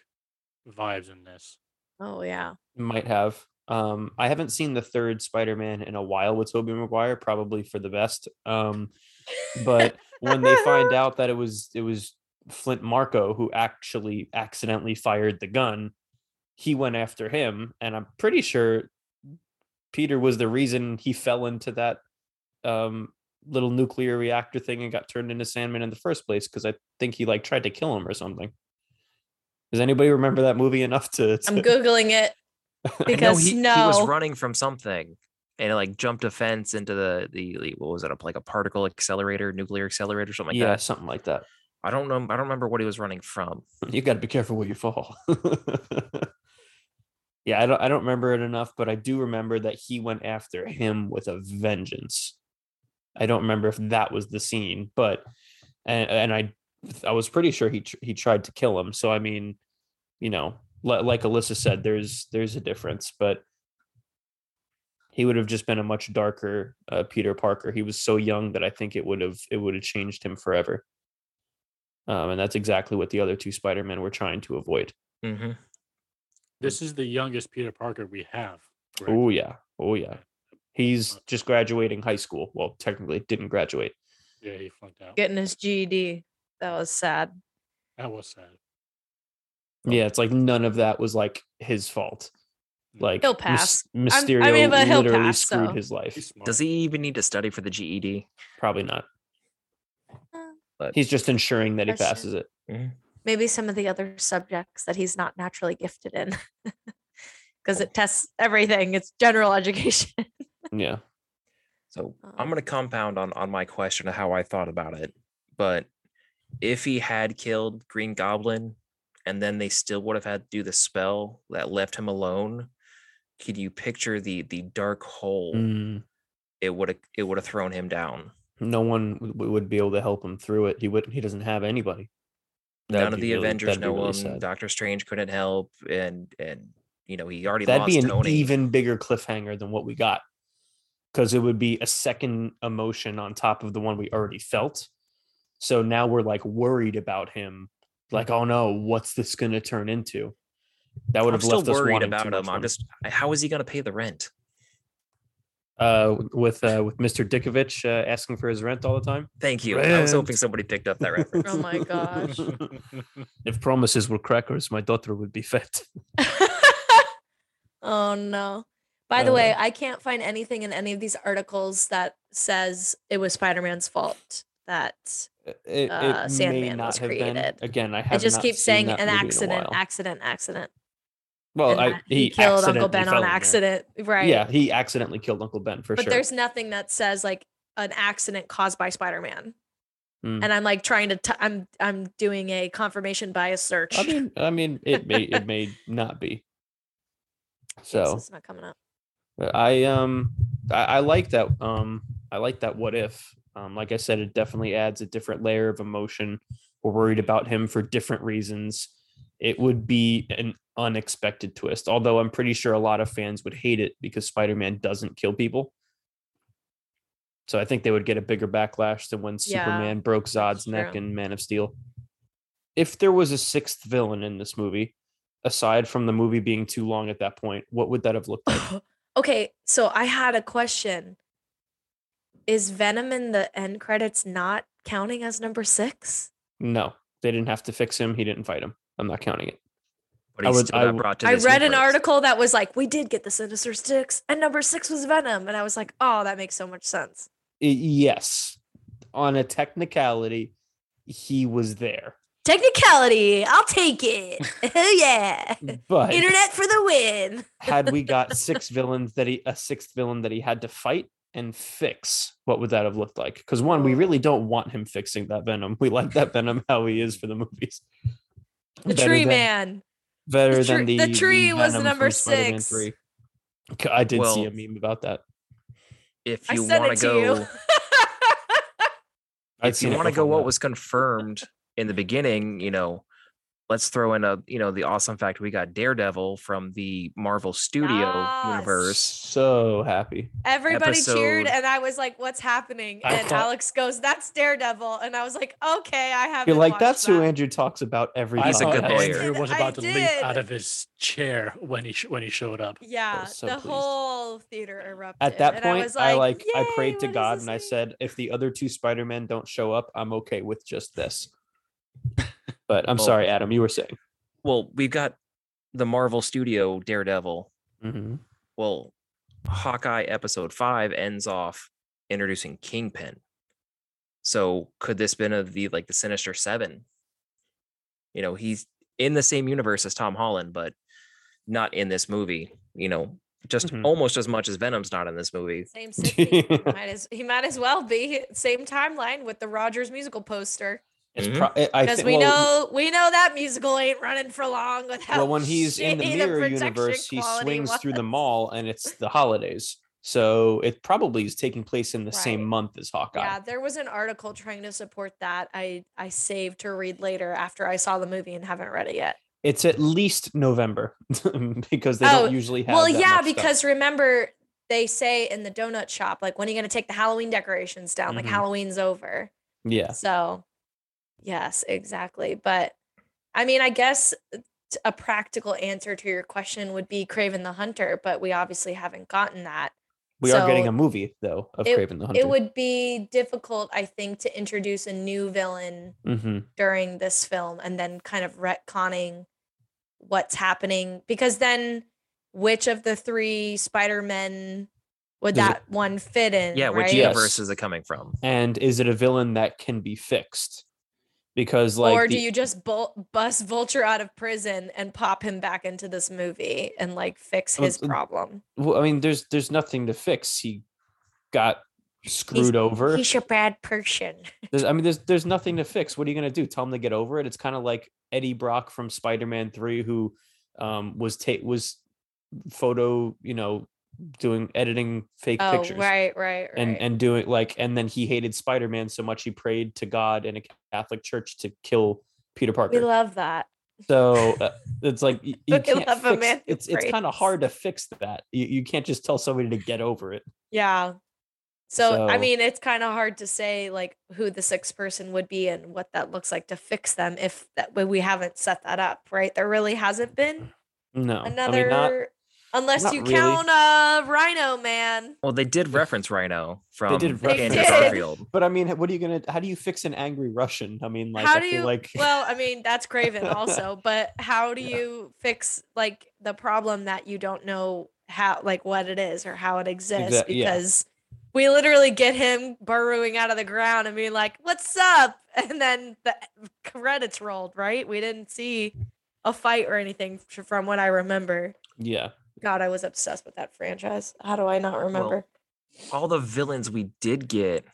vibes in this. Oh yeah. might have. Um, I haven't seen the third Spider-Man in a while with Tobey Maguire, probably for the best. Um, but when they find [LAUGHS] out that it was it was Flint Marko who actually accidentally fired the gun, he went after him, and I'm pretty sure Peter was the reason he fell into that um little nuclear reactor thing and got turned into Sandman in the first place because I think he like tried to kill him or something. Does anybody remember that movie enough to? to I'm googling it [LAUGHS] because he, no, he was running from something and it, like jumped a fence into the the the- what was it? A, like a particle accelerator, nuclear accelerator, something like yeah, that. something like that. I don't know. I don't remember what he was running from. You got to be careful where you fall. [LAUGHS] yeah, I don't. I don't remember it enough, but I do remember that he went after him with a vengeance. I don't remember if that was the scene, but and and I I was pretty sure he he tried to kill him. So I mean, you know, li- like Alyssa said, there's there's a difference, but he would have just been a much darker uh, Peter Parker. He was so young that I think it would have it would have changed him forever. Um, and that's exactly what the other two Spider Men were trying to avoid. Mm-hmm. This mm. is the youngest Peter Parker we have. correct? Oh yeah, oh yeah. He's just graduating high school. Well, technically didn't graduate. Yeah, he flunked out. Getting his GED. That was sad. That was sad. Yeah, it's like none of that was like his fault. Mm. Like He'll Mys- pass. I'm- Mysterio I mean, but he'll literally pass, screwed so. his life. Does he even need to study for the GED? Probably not. Uh, but He's just ensuring that he passes it. Mm. Maybe some of the other subjects that he's not naturally gifted in. [LAUGHS] Because it tests everything. It's general education. Yeah. So I'm Um, gonna compound on on my question of how I thought about it. But if he had killed Green Goblin and then they still would have had to do the spell that left him alone, could you picture the the dark hole Mm, it would have it would have thrown him down? no one w- w- would be able to help him through it. He wouldn't. He doesn't have anybody. That'd None of the really- Avengers know really him. sad. Doctor Strange couldn't help, and and you know he already That'd be an Tony. even bigger cliffhanger than what we got, because it would be a second emotion on top of the one we already felt. So now we're like worried about him. Like, oh no, what's this going to turn into? That would I'm have still left us worried about him. I'm just how is he gonna pay the rent? Uh with uh with Mr. Ditkovich uh, asking for his rent all the time. Thank you. I was hoping somebody picked up that [LAUGHS] reference. oh my gosh. [LAUGHS] If promises were crackers, my daughter would be fed. [LAUGHS] oh no. By the way, Uh, I can't find anything in any of these articles that says it was Spider-Man's fault that It, Uh, may Sandman not was have been. created. Again, I I just not keep seen saying an movie in a accident, accident, accident. Well, I, that he, killed Uncle Ben on accident. Right. Yeah, he accidentally killed Uncle Ben for but sure. But there's nothing that says like an accident caused by Spider-Man. Mm. And I'm like trying to t- I'm I'm doing a confirmation bias search. I mean, I mean, it may it [LAUGHS] may not be. So it's not coming up. but I um I, I like that um I like that what if um like I said it definitely adds a different layer of emotion. We're worried about him for different reasons. It would be an unexpected twist. Although I'm pretty sure a lot of fans would hate it because Spider-Man doesn't kill people. So I think they would get a bigger backlash than when Yeah, Superman broke Zod's neck in Man of Steel. If there was a sixth villain in this movie, aside from the movie being too long at that point, what would that have looked like? [LAUGHS] okay, so I had a question. Is Venom in the end credits not counting as number six? No, they didn't have to fix him. He didn't fight him. I'm not counting it. But I would- still I brought to I read an article that was like, we did get the Sinister Six, and number six was Venom. And I was like, oh, that makes so much sense. I- yes, on a technicality, he was there, Technicality, I'll take it. [LAUGHS] Oh yeah. but Internet for the win. [LAUGHS] had we got [LAUGHS] six villains that he a sixth villain that he had to fight and fix, what would that have looked like? Because one, we really don't want him fixing that Venom. We like that Venom how he is for the movies. The Better tree than- man. better The than tree- the the tree was Venom number from Spider-Man six. 3. I did see a meme about that. If I you sent want it to to go, you. [LAUGHS] I'd if seen you it want to before go, what that. was confirmed in the beginning, you know, let's throw in a you know the awesome fact we got Daredevil from the Marvel Studio universe. so happy. Everybody cheered, and I was like, "What's happening?" I And thought- Alex goes, "That's Daredevil," and I was like, "Okay, I have." You're like, that's who Andrew talks about every He's a time." thought good lawyer. Andrew was I about to leap did. out of his chair when he sh- when he showed up. Yeah, was so the pleased. whole theater erupted. At that and point, I, was I like, like I "Yay, prayed to what does God this and I mean?" said, if the other two Spider-Men don't show up, I'm okay with just this. But I'm Well- sorry, Adam, you were saying. Well, we've got the Marvel Studio Daredevil. Mm-hmm. Well, Hawkeye episode five ends off introducing Kingpin. So could this been of the like the Sinister Seven? You know, he's in the same universe as Tom Holland, but not in this movie. You know, just Mhm. almost as much as Venom's not in this movie. Same city. might as he might as well be same timeline with the Rogers musical poster. It's Mhm. pro- I- I Because thi- we well, know we know that musical ain't running for long without. well when he's in the mirror protection universe he quality swings through the mall and it's the holidays so it probably is taking place in the same month as hawkeye Yeah, there was an article trying to support that. I I saved to read later after I saw the movie and haven't read it yet. it's at least november [LAUGHS] because they Oh, don't usually have Well, that yeah, much stuff. because remember they say in the donut shop like when are you going to take the Halloween decorations down? Like Mhm. Halloween's over. yeah So, yes, exactly. But I mean, I guess a practical answer to your question would be Kraven the Hunter, but we obviously haven't gotten that. we are getting a movie though of it, kraven the hunter it would be difficult, I think, to introduce a new villain hmm during this film and then kind of retconning what's happening because then which of the three Spider-Men would Is it- that one fit in? Yeah, which right? Yes. universe is it coming from? and is it a villain that can be fixed because like or the- do you just bul- bust Vulture out of prison and pop him back into this movie and like fix his uh, problem? well, i mean there's there's nothing to fix he got screwed over He's a bad person. [LAUGHS] There's, I mean, there's there's nothing to fix. What are you gonna do? Tell him to get over it? It's kind of like Eddie Brock from Spider-Man Three, who um, was ta- was photo, you know, doing editing fake Oh, pictures, right, right, right. and and doing like, and then he hated Spider-Man so much he prayed to God in a Catholic church to kill Peter parker we love that. so uh, it's like y- [LAUGHS] you can't love a fix, man who it's it's kind of hard to fix that. You, you can't just tell somebody to get over it. Yeah. So, I mean, it's kind of hard to say like who the sixth person would be and what that looks like to fix them if that we haven't set that up, right? There really hasn't been No, another I mean, not unless not you really. count uh Rhino Man. Well, they did reference Rhino from did They Andrew did. Garfield. But I mean, what are you gonna? How do you fix an angry Russian? I mean, like, how I do feel you like [LAUGHS] well, I mean, that's Kraven [LAUGHS] also, but how do Yeah. you fix like the problem that you don't know how like what it is or how it exists Exact- yeah. because we literally get him burrowing out of the ground and being like, "What's up?" [LAUGHS] and then the credits rolled, right? We didn't see a fight or anything from what I remember. yeah, God, I was obsessed with that franchise. How do I not remember? All the villains we did get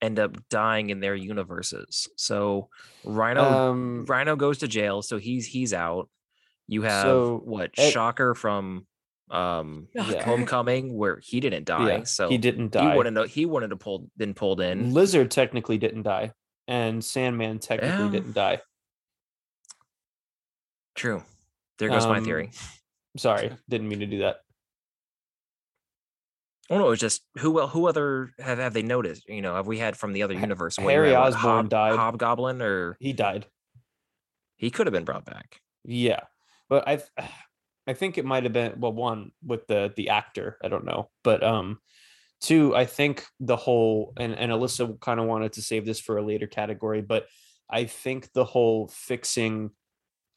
end up dying in their universes. So Rhino um, Rhino goes to jail, so he's he's out. You have So, what Ed- Shocker from um Yeah. Homecoming, where he didn't die. yeah, so he didn't He die. wouldn't have he wanted to pull pulled been pulled in. Lizard technically didn't die, and Sandman technically Yeah. didn't die. True. There goes my Um, theory. Sorry, didn't mean to do that. Oh no, it was just who el- who other have, have they noticed? You know, have we had from the other universe? Harry what, Osborn died. Hobgoblin, or He died. he could have been brought back. Yeah, but I, [SIGHS] I think it might have been well, one with the the actor. I don't know, but um, two, I think the whole and and Alyssa kind of wanted to save this for a later category, but I think the whole fixing,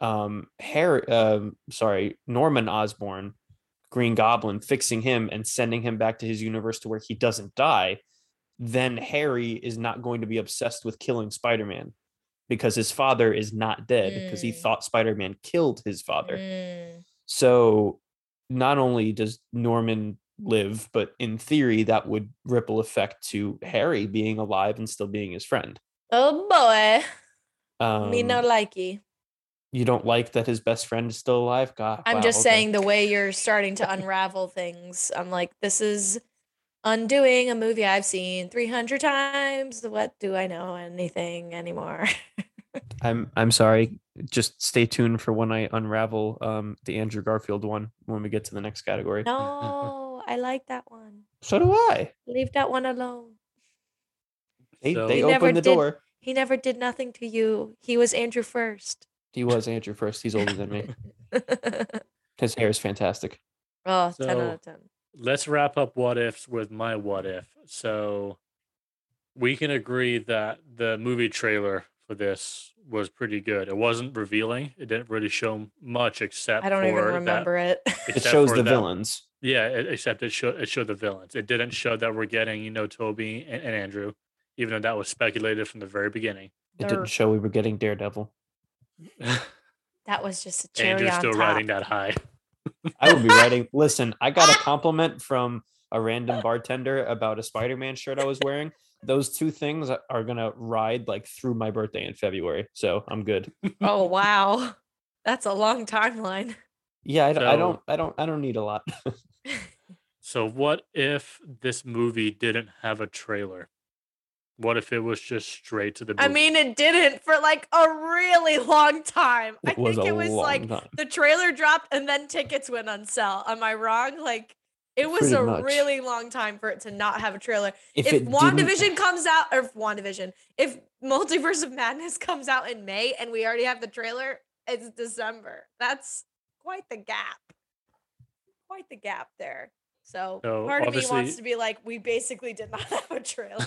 um, Harry, um, sorry, Norman Osborn, Green Goblin, fixing him and sending him back to his universe to where he doesn't die, then Harry is not going to be obsessed with killing Spider Man because his father is not dead because he Mm. thought Spider-Man killed his father. Mm. So not only does Norman live, but in theory that would ripple effect to Harry being alive and still being his friend. Oh boy, Um, me no likey. You don't like that his best friend is still alive? God, I'm wow, just okay. saying the way you're starting to unravel things. I'm like, this is undoing a movie I've seen 300 times. What do I know anything anymore? [LAUGHS] I'm I'm sorry. Just stay tuned for when I unravel um the Andrew Garfield one when we get to the next category. no, [LAUGHS] I like that one. So do I. Leave that one alone. They So- they opened the did- door. He never did nothing to you. He was Andrew first. He was Andrew first. He's older than me. [LAUGHS] His hair is fantastic. oh, 10 out of 10. let's wrap up what ifs with my what if. So we can agree that the movie trailer for this was pretty good. It wasn't revealing. It didn't really show much except I don't even for that- remember it. [LAUGHS] It shows the that- villains. Yeah, it, except it showed it showed the villains. It didn't show that we're getting, you know, Tobey and, and Andrew, even though that was speculated from the very beginning. It didn't show we were getting Daredevil. That was just a cherry Andrew's on still top. riding that high. I would be writing. [LAUGHS] Listen, I got a compliment from a random bartender about a Spider-Man shirt I was wearing, those two things are- are gonna ride like through my birthday in February, so I'm good. Oh [LAUGHS] wow. That's a long timeline. Yeah, I, don't- I don't, I don't, I don't need a lot. [LAUGHS] So what if this movie didn't have a trailer? What if it was just straight to the movie? I mean, it didn't for like a really long time. I It was think a it was long like time. the trailer dropped and then tickets went on sale. Am I wrong? Like it was Pretty a much. really long time for it to not have a trailer. If, If, it didn't- WandaVision comes out, or if WandaVision, if Multiverse of Madness comes out in May and we already have the trailer, it's December. That's quite the gap. Quite the gap there. So, So, part of me wants to be like, we basically did not [LAUGHS] have a trailer.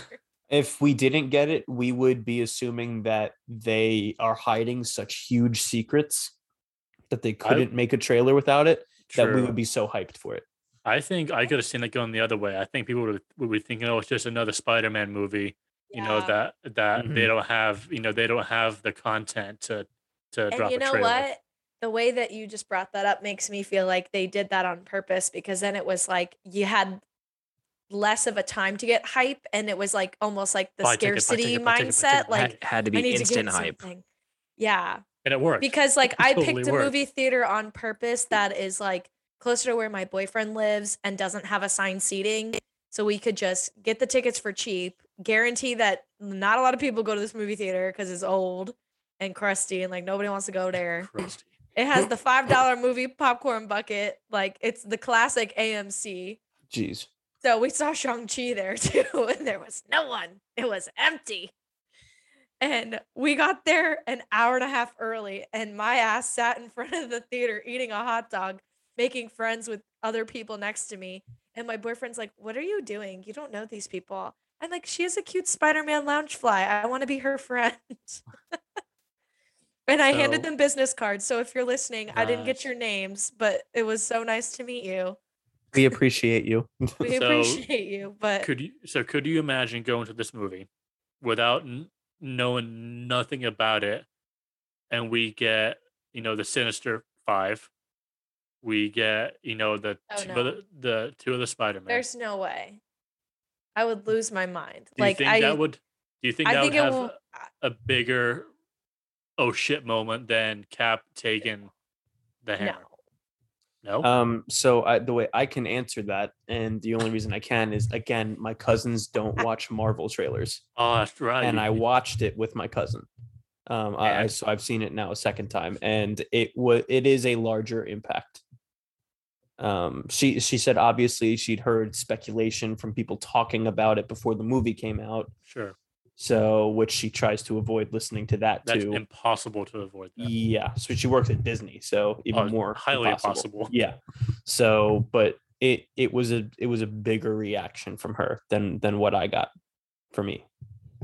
If we didn't get it, we would be assuming that they are hiding such huge secrets that they couldn't make a trailer without it. That we would be so hyped for it. I think I could have seen it going the other way. I think people would would be thinking, "Oh, it's just another Spider-Man movie." You know that that they Mhm. don't have, you know, they don't have the content to to and drop you a know trailer. what the way that you just brought that up makes me feel like they did that on purpose because then it was like you had less of a time to get hype and it was like almost like the Buy scarcity ticket, buy ticket, buy mindset ticket. like had, had to i be need instant to get hype. something yeah And it worked. because like It [LAUGHS] i totally picked a worked. movie theater on purpose that is like closer to where my boyfriend lives and doesn't have assigned seating so we could just get the tickets for cheap guarantee that not a lot of people go to this movie theater because it's old and crusty and like nobody wants to go there Crusty. it has the five dollar movie popcorn bucket. Like it's the classic AMC. Jeez. So we saw Shang Chi there [LAUGHS] too, and there was no one. It was empty. And we got there an hour and a half early, and my ass sat in [LAUGHS] front of the theater eating a hot dog, making friends with other people next to me. And my boyfriend's like, What are you doing? You don't know these people. I'm like, She has a cute Spider Man Loungefly. I want to be her friend. [LAUGHS] and I handed them business cards. So if you're listening, I didn't get your names, but it was so nice to meet you. We appreciate you. [LAUGHS] We So, appreciate you. But Could you so could you imagine going to this movie without n- knowing nothing about it and we get, you know, the Sinister 5. We get, you know, the Oh, two no. of the, the two of the Spider-Man. there's no way. I would mm. lose my mind. Do you like think I that would do you think I that think would have will a bigger oh shit moment than Cap taking the hammer? No. Um, so I, the way I can answer that, and the only reason I can is again, my cousins don't watch Marvel trailers, oh, that's right. and I watched it with my cousin. Um, I, I, so I've seen it now a second time, and it was it is a larger impact. Um, she she said obviously she'd heard speculation from people talking about it before the movie came out, sure. So which she tries to avoid listening to that That's too. impossible to avoid that. Yeah, so she works at Disney, so even Oh, more highly impossible. Yeah. So, but it it was a it was a bigger reaction from her than than what I got for me.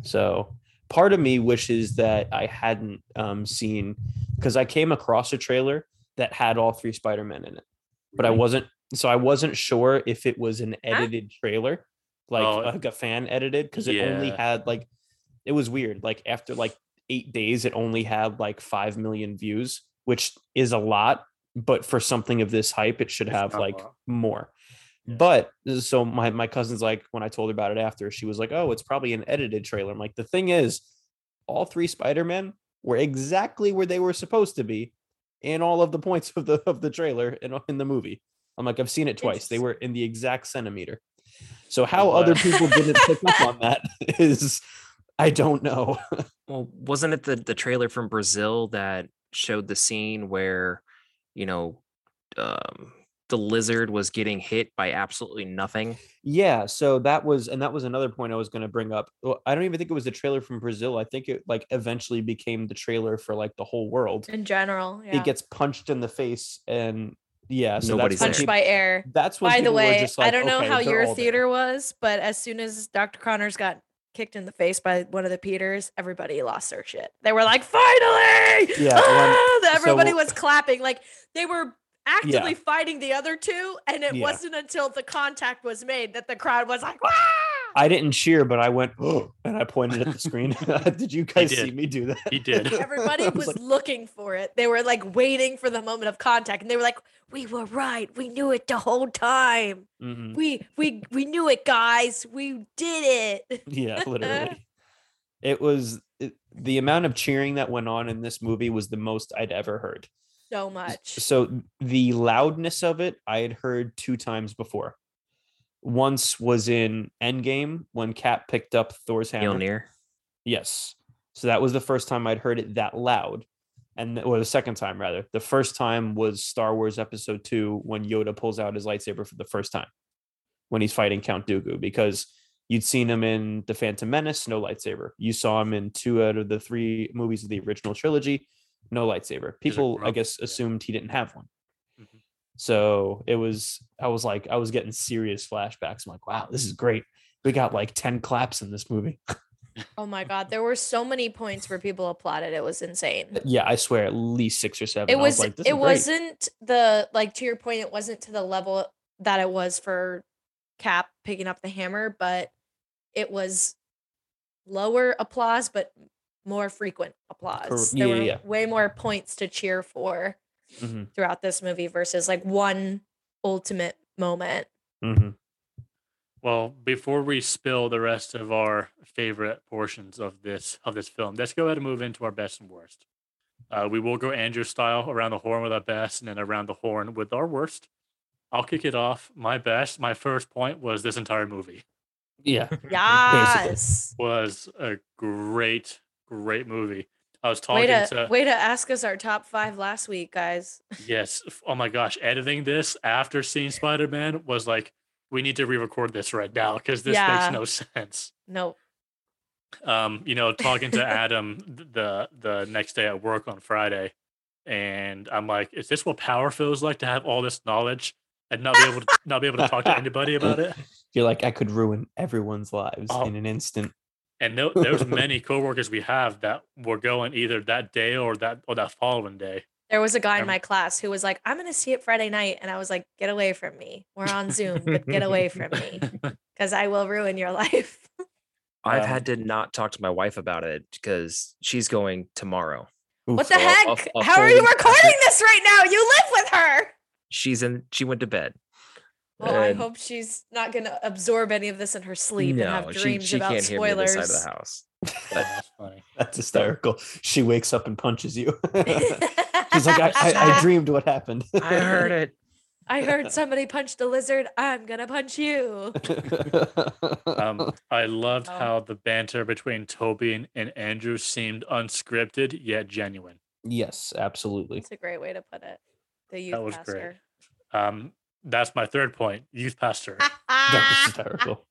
So part of me wishes that I hadn't um seen because I came across a trailer that had all three Spider-Men in it, but I wasn't so I wasn't sure if it was an edited trailer, like Oh, like a fan edited, because it only had like it was weird. Like after like eight days, it only had like five million views, which is a lot. But for something of this hype, it should It's have like lot. more. Yeah. But so my my cousin's like when I told her about it after, she was like, "Oh, it's probably an edited trailer." I'm like, the thing is, all three Spider-Men were exactly where they were supposed to be in all of the points [LAUGHS] of the of the trailer in, in the movie. I'm like, I've seen it twice. They were in the exact centimeter. So how other people didn't pick up on that [LAUGHS] is I don't know. [LAUGHS] Well, wasn't it the the trailer from Brazil that showed the scene where, you know, um, the lizard was getting hit by absolutely nothing? Yeah, so that was and that was another point I was going to bring up. Well, I don't even think it was the trailer from Brazil. I think it like eventually became the trailer for like the whole world. In general, yeah. It gets punched in the face and yeah, so Nobody's that's punched by air. that's when By the way, just I don't know "Okay, how your all there." theater was, but as soon as Dr. Connors got kicked in the face by one of the Peters, everybody lost their shit. They were like, finally! Yeah, [LAUGHS] when- Ah! everybody so- was clapping. Like they were actively fighting the other two, and it Yeah. wasn't until the contact was made that the crowd was like! I didn't cheer, but I went oh, [GASPS] and I pointed at the screen. [LAUGHS] [LAUGHS] did you guys see me do that? He did. [LAUGHS] Everybody I was like, looking for it. They were like waiting for the moment of contact, and they were like, "We were right. We knew it the whole time. "Mhm." We we we knew it, guys. We did it." yeah, literally. It was it, the amount of cheering that went on in this movie was the most I'd ever heard. So much. So the loudness of it, I had heard two times before. Once was in Endgame when Cap picked up Thor's hammer. Mjolnir. Yes. So that was the first time I'd heard it that loud. And or the second time rather. The first time was Star Wars episode 2 when Yoda pulls out his lightsaber for the first time. When he's fighting Count Dooku because you'd seen him in The Phantom Menace, no lightsaber. You saw him in two out of the three movies of the original trilogy, no lightsaber. People I guess assumed he didn't have one. So it was I was like I was getting serious flashbacks. I'm like, wow, this is great. We got like 10 claps in this movie. [LAUGHS] Oh my god, there were so many points where people applauded. It was insane. Uh, yeah, I swear at least six or seven. It I was like, this it wasn't the like to your point, it wasn't to the level that it was for Cap picking up the hammer, but it was lower applause, but more frequent applause. There yeah, were yeah. way more points to cheer for Mhm, throughout this movie versus like one ultimate moment. mhm. Well, before we spill the rest of our favorite portions of this of this film, let's go ahead and move into our best and worst. Uh, we will go Andrew style around the horn with our best, and then around the horn with our worst. I'll kick it off. My best, my first point was this entire movie Yeah. [LAUGHS] Yes. [LAUGHS] was a great, great movie. I was Way talking to to way to ask us our top five last week, guys. [LAUGHS] Yes. Oh my gosh. Editing this after seeing Spider Man was like, we need to re record this right now because this Yeah. makes no [LAUGHS] sense. No. Um, you know, talking to [LAUGHS] Adam the the next day at work on Friday, and I'm like, is this what power feels like to have all this knowledge and not be able to not be able to talk to anybody about it? You're like, I could ruin everyone's lives Oh. in an instant. And no, there's many [LAUGHS] coworkers we have that were going either that day or that or that following day. There was a guy in my class who was like, I'm going to see it Friday night. And I was like, get away from me. We're on Zoom, but get away from me [LAUGHS] because I will ruin your life. [LAUGHS] I've Um, had to not talk to my wife about it because she's going tomorrow. what Oof. the So a- heck? a- a How are you recording this right now? You live with her. She's in. She went to bed. Well, I hope she's not going to absorb any of this in her sleep and have no, she, dreams she about can't hear me spoilers. this side of the house. That's funny. [LAUGHS] That's hysterical. She wakes up and punches you. [LAUGHS] [LAUGHS] She's like, I, I, I dreamed what happened. I heard it. I heard somebody punched a lizard. I'm going to punch you. Um, I loved Oh. how the banter between Tobey and, and Andrew seemed unscripted yet genuine. yes, absolutely. It's a great way to put it. The youth That was pastor. great. Um, that's my third point. Youth pastor. [LAUGHS] That was hysterical.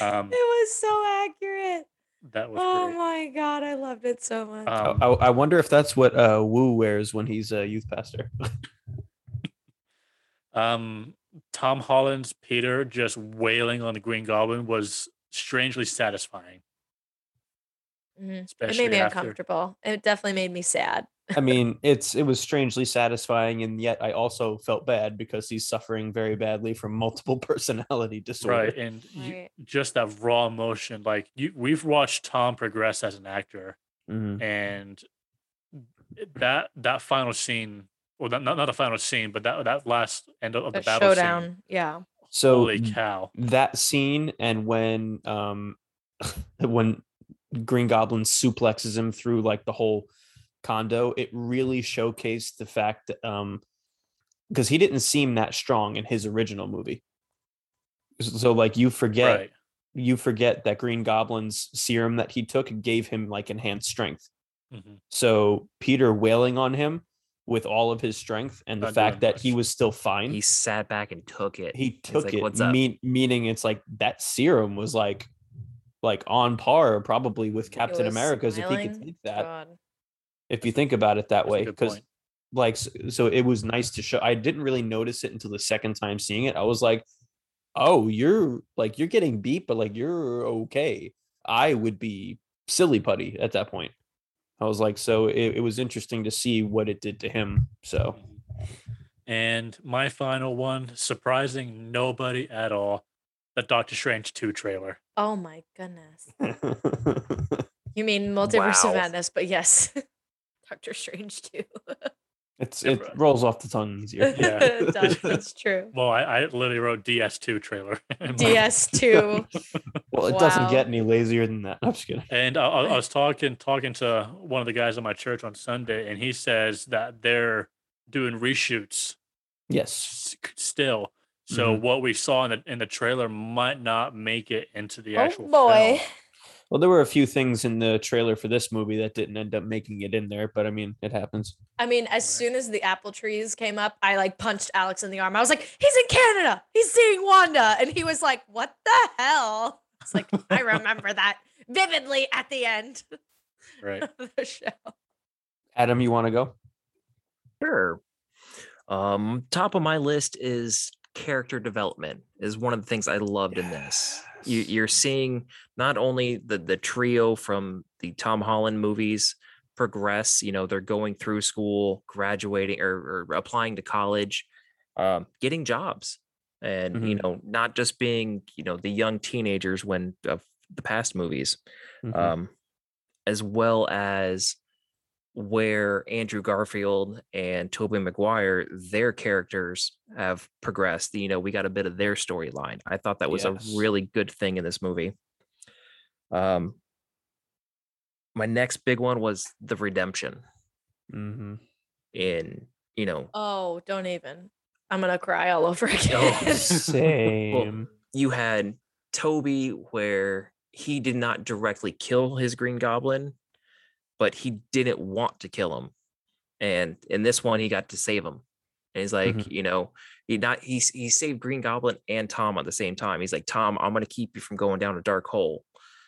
Um, It was so accurate. that was Oh great. my god, I loved it so much. I, Um, I I wonder if that's what uh, Wu wears when he's a youth pastor. [LAUGHS] um, Tom Holland's Peter just wailing on the Green Goblin was strangely satisfying. Mhm. It made me after, uncomfortable. It definitely made me sad. I mean, it's it was strangely satisfying, and yet I also felt bad because he's suffering very badly from multiple [LAUGHS] personality disorder. right? And you, Right. just that raw emotion. Like you, we've watched Tom progress as an actor, Mhm. and that that final scene, or not not not the final scene, but that that last end of the The battle showdown. scene. Yeah. So Holy cow! that scene and when um [LAUGHS] when Green Goblin suplexes him through like the whole condo, it really showcased the fact that um because he didn't seem that strong in his original movie. So like you forget Right. you forget that Green Goblin's serum that he took gave him like enhanced strength. Mhm. So Peter wailing on him with all of his strength and the Not fact doing that he was still fine He sat back and took it. he took like, it "What's up?" mean, meaning it's like that serum was like like on par probably with mm, captain was america's if he could smiling. take that God. if you think about it that That's way because like so it was nice to show i didn't really notice it until the second time seeing it i was like oh you're like you're getting beat but like you're okay. I would be silly putty at that point. I was like so it, it was interesting to see what it did to him so. Mm-hmm. And my final one, surprising nobody at all, the Doctor Strange 2 trailer. Oh my goodness. [LAUGHS] You mean Multiverse Wow. of Madness, but yes. [LAUGHS] Doctor Strange 2. it's it bro. rolls off the tongue easier. [LAUGHS] Yeah. it does. It's true. Well, I, I literally wrote DS2 trailer. DS2. Well, it doesn't get any lazier than that. I'm just kidding. And I, I I was talking talking to one of the guys at my church on Sunday, and he says that they're doing reshoots Yes. s- still. So Mhm. what we saw in the in the trailer might not make it into the oh actual boy. film. [LAUGHS] Well, there were a few things in the trailer for this movie that didn't end up making it in there, but I mean, it happens. I mean, as soon as the apple trees came up, I like punched Alex in the arm. I was like, he's in Canada. He's seeing Wanda. And he was like, what the hell? It's like, I [LAUGHS] remember that vividly at the end Right. [LAUGHS] of the show. Adam, you want to go? Sure. Um, top of my list is character development. Is one of the things I loved in this. You, you're seeing not only the the trio from the Tom Holland movies progress. You know, they're going through school, graduating, or, or applying to college, um, getting jobs, and you Mhm. know, not just being you know the young teenagers when of the past movies Mhm. um, as well as where Andrew Garfield and Tobey Maguire, their characters have progressed. You know, we got a bit of their storyline. I thought that was Yes. a really good thing in this movie. Um, my next big one was the redemption mm-hmm. in you know Oh, don't even. I'm going to cry all over [LAUGHS] again. Oh, Same. you had Tobey where he did not directly kill his Green Goblin, but he didn't want to kill him. And in this one, he got to save him. And he's like, Mhm. you know, he not he he saved Green Goblin and Tom at the same time. He's like, Tom, I'm gonna keep you from going down a dark hole.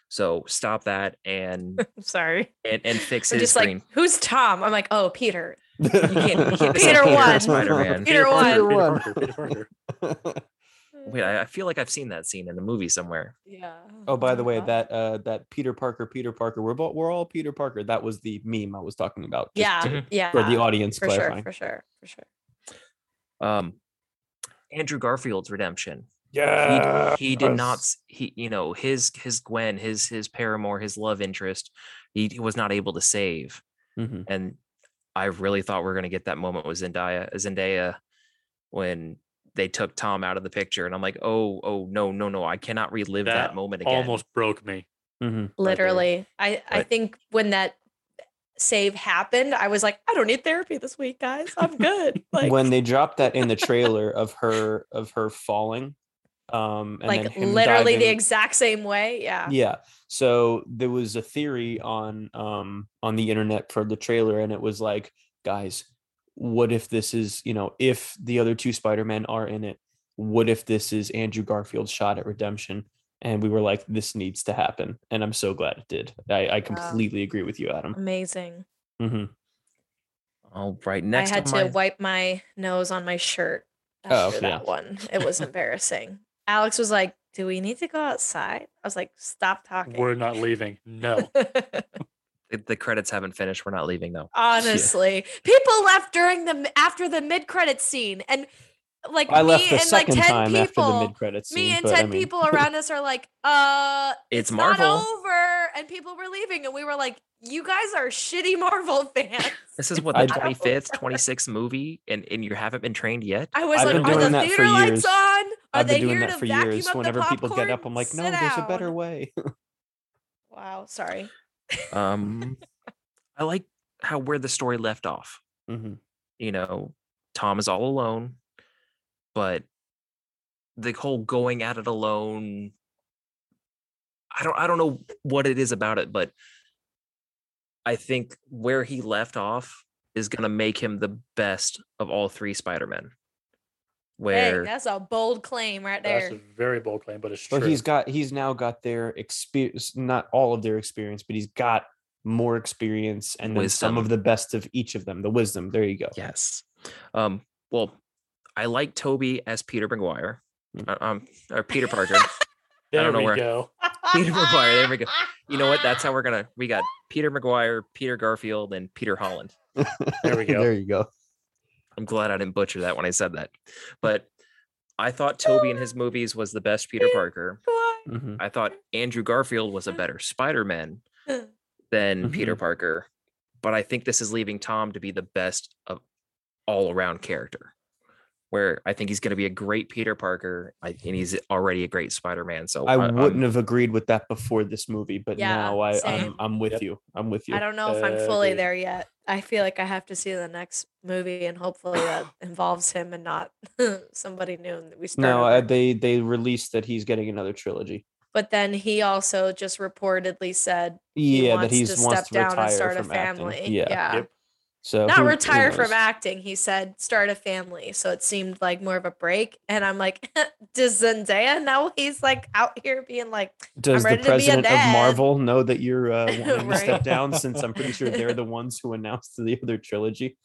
So stop that and [LAUGHS] sorry. and, and fix I'm his just like, who's Tom? I'm like, oh, Peter. [LAUGHS] You can't, you can't Peter Peter one. Spider-Man. Peter one. Peter one. [LAUGHS] Parker, Peter Parker. Wait, I, I feel like I've seen that scene in the movie somewhere. Yeah. oh, by the way, that uh, that Peter Parker, Peter Parker, we're both, we're all Peter Parker. That was the meme I was talking about. just Yeah. to- yeah. for the audience For clarifying. sure. For sure. For sure. Um, Andrew Garfield's redemption. Yeah. he, he did not he you know his his gwen his his paramour his love interest he, he was not able to save Mhm. and i really thought we are going to get that moment with zendaya zendaya when they took tom out of the picture and i'm like oh oh no no no i cannot relive that, That moment again Almost broke me. Mhm. Literally. I, I think when that save happened, I was like, I don't need therapy this week, guys. I'm good. [LAUGHS] Like, when they dropped that in the trailer of [LAUGHS] her of her falling, um, and like him literally the exact same way. Yeah. Yeah. So there was a theory on um on the internet for the trailer, and it was like, guys, what if this is, you know, if the other two Spider-Men are in it, what if this is Andrew Garfield's shot at redemption? And we were like, this needs to happen. And I'm so glad it did. I, I completely agree with you, Adam. Amazing. hmm all right next I had on to my- wipe my nose on my shirt Oh, after that yeah. one. It was embarrassing. [LAUGHS] Alex was like, Do we need to go outside? I was like, Stop talking. We're not leaving. No. [LAUGHS] the- the credits haven't finished we're not leaving though [LAUGHS] Honestly, people left during the after the mid credit scene, and like I me left the and like ten time after the people, mid-credits me and but I ten mean- people [LAUGHS] around us are like, "Uh, It's not Marvel. over," and people were leaving, and we were like, "You guys are shitty Marvel [LAUGHS] fans." this is what the 25th 26th movie and and you haven't been trained yet I was I've like, "Are the that for theater lights on? Are I've they been doing here that to for years. up the Whenever people get up. I'm like, no, Sit there's a better way. Wow, sorry. Um i like how where the story left off. Hmm you know tom is all alone but the whole going at it alone i don't i don't know what it is about it but i think where he left off is going to make him the best of all three spider-men. Hey, where that's a bold claim right there. That's a very bold claim, but it's true. But he's got he's now got their experience, not all of their experience, but he's got more experience and then some of the best of each of them. The wisdom. There you go. yes um well i like tobey as peter maguire Mm. uh, um or peter parker [LAUGHS] there don't know we where- go. [LAUGHS] Peter Maguire, there we go. You know what? That's how we're gonna. We got Peter Maguire, Peter Garfield, and Peter Holland. [LAUGHS] There we go. there you go. I'm glad I didn't butcher that when I said that. But I thought Tobey in his movies was the best Peter Parker. Why? Mhm. I thought Andrew Garfield was a better Spider-Man [LAUGHS] than Peter Parker. But I think this is leaving Tom to be the best of all-around character. Where I think he's going to be a great Peter Parker, I, and he's already a great Spider-Man. So I I'm- wouldn't have agreed with that before this movie, but Yeah, now I, I'm. I'm with Yep. you. I'm with you. I don't know if I'm Uh, fully agreed. there yet. I feel like I have to see the next movie, and hopefully that [COUGHS] involves him and not [LAUGHS] somebody new that we start. No, uh, they they released that he's getting another trilogy. but then he also just reportedly said Yeah, wants that he's to wants step to down retire and start a from acting. family. Yeah. Yeah. Yep. So not who- who retire from acting. He said start a family. So it seemed like more of a break. And I'm like, [LAUGHS] does Zendaya know he's like out here being like, Does ready the to be a president of. Marvel know that you're uh, [LAUGHS] wanting to step down? Since I'm pretty sure they're the [LAUGHS] ones who announced the other trilogy.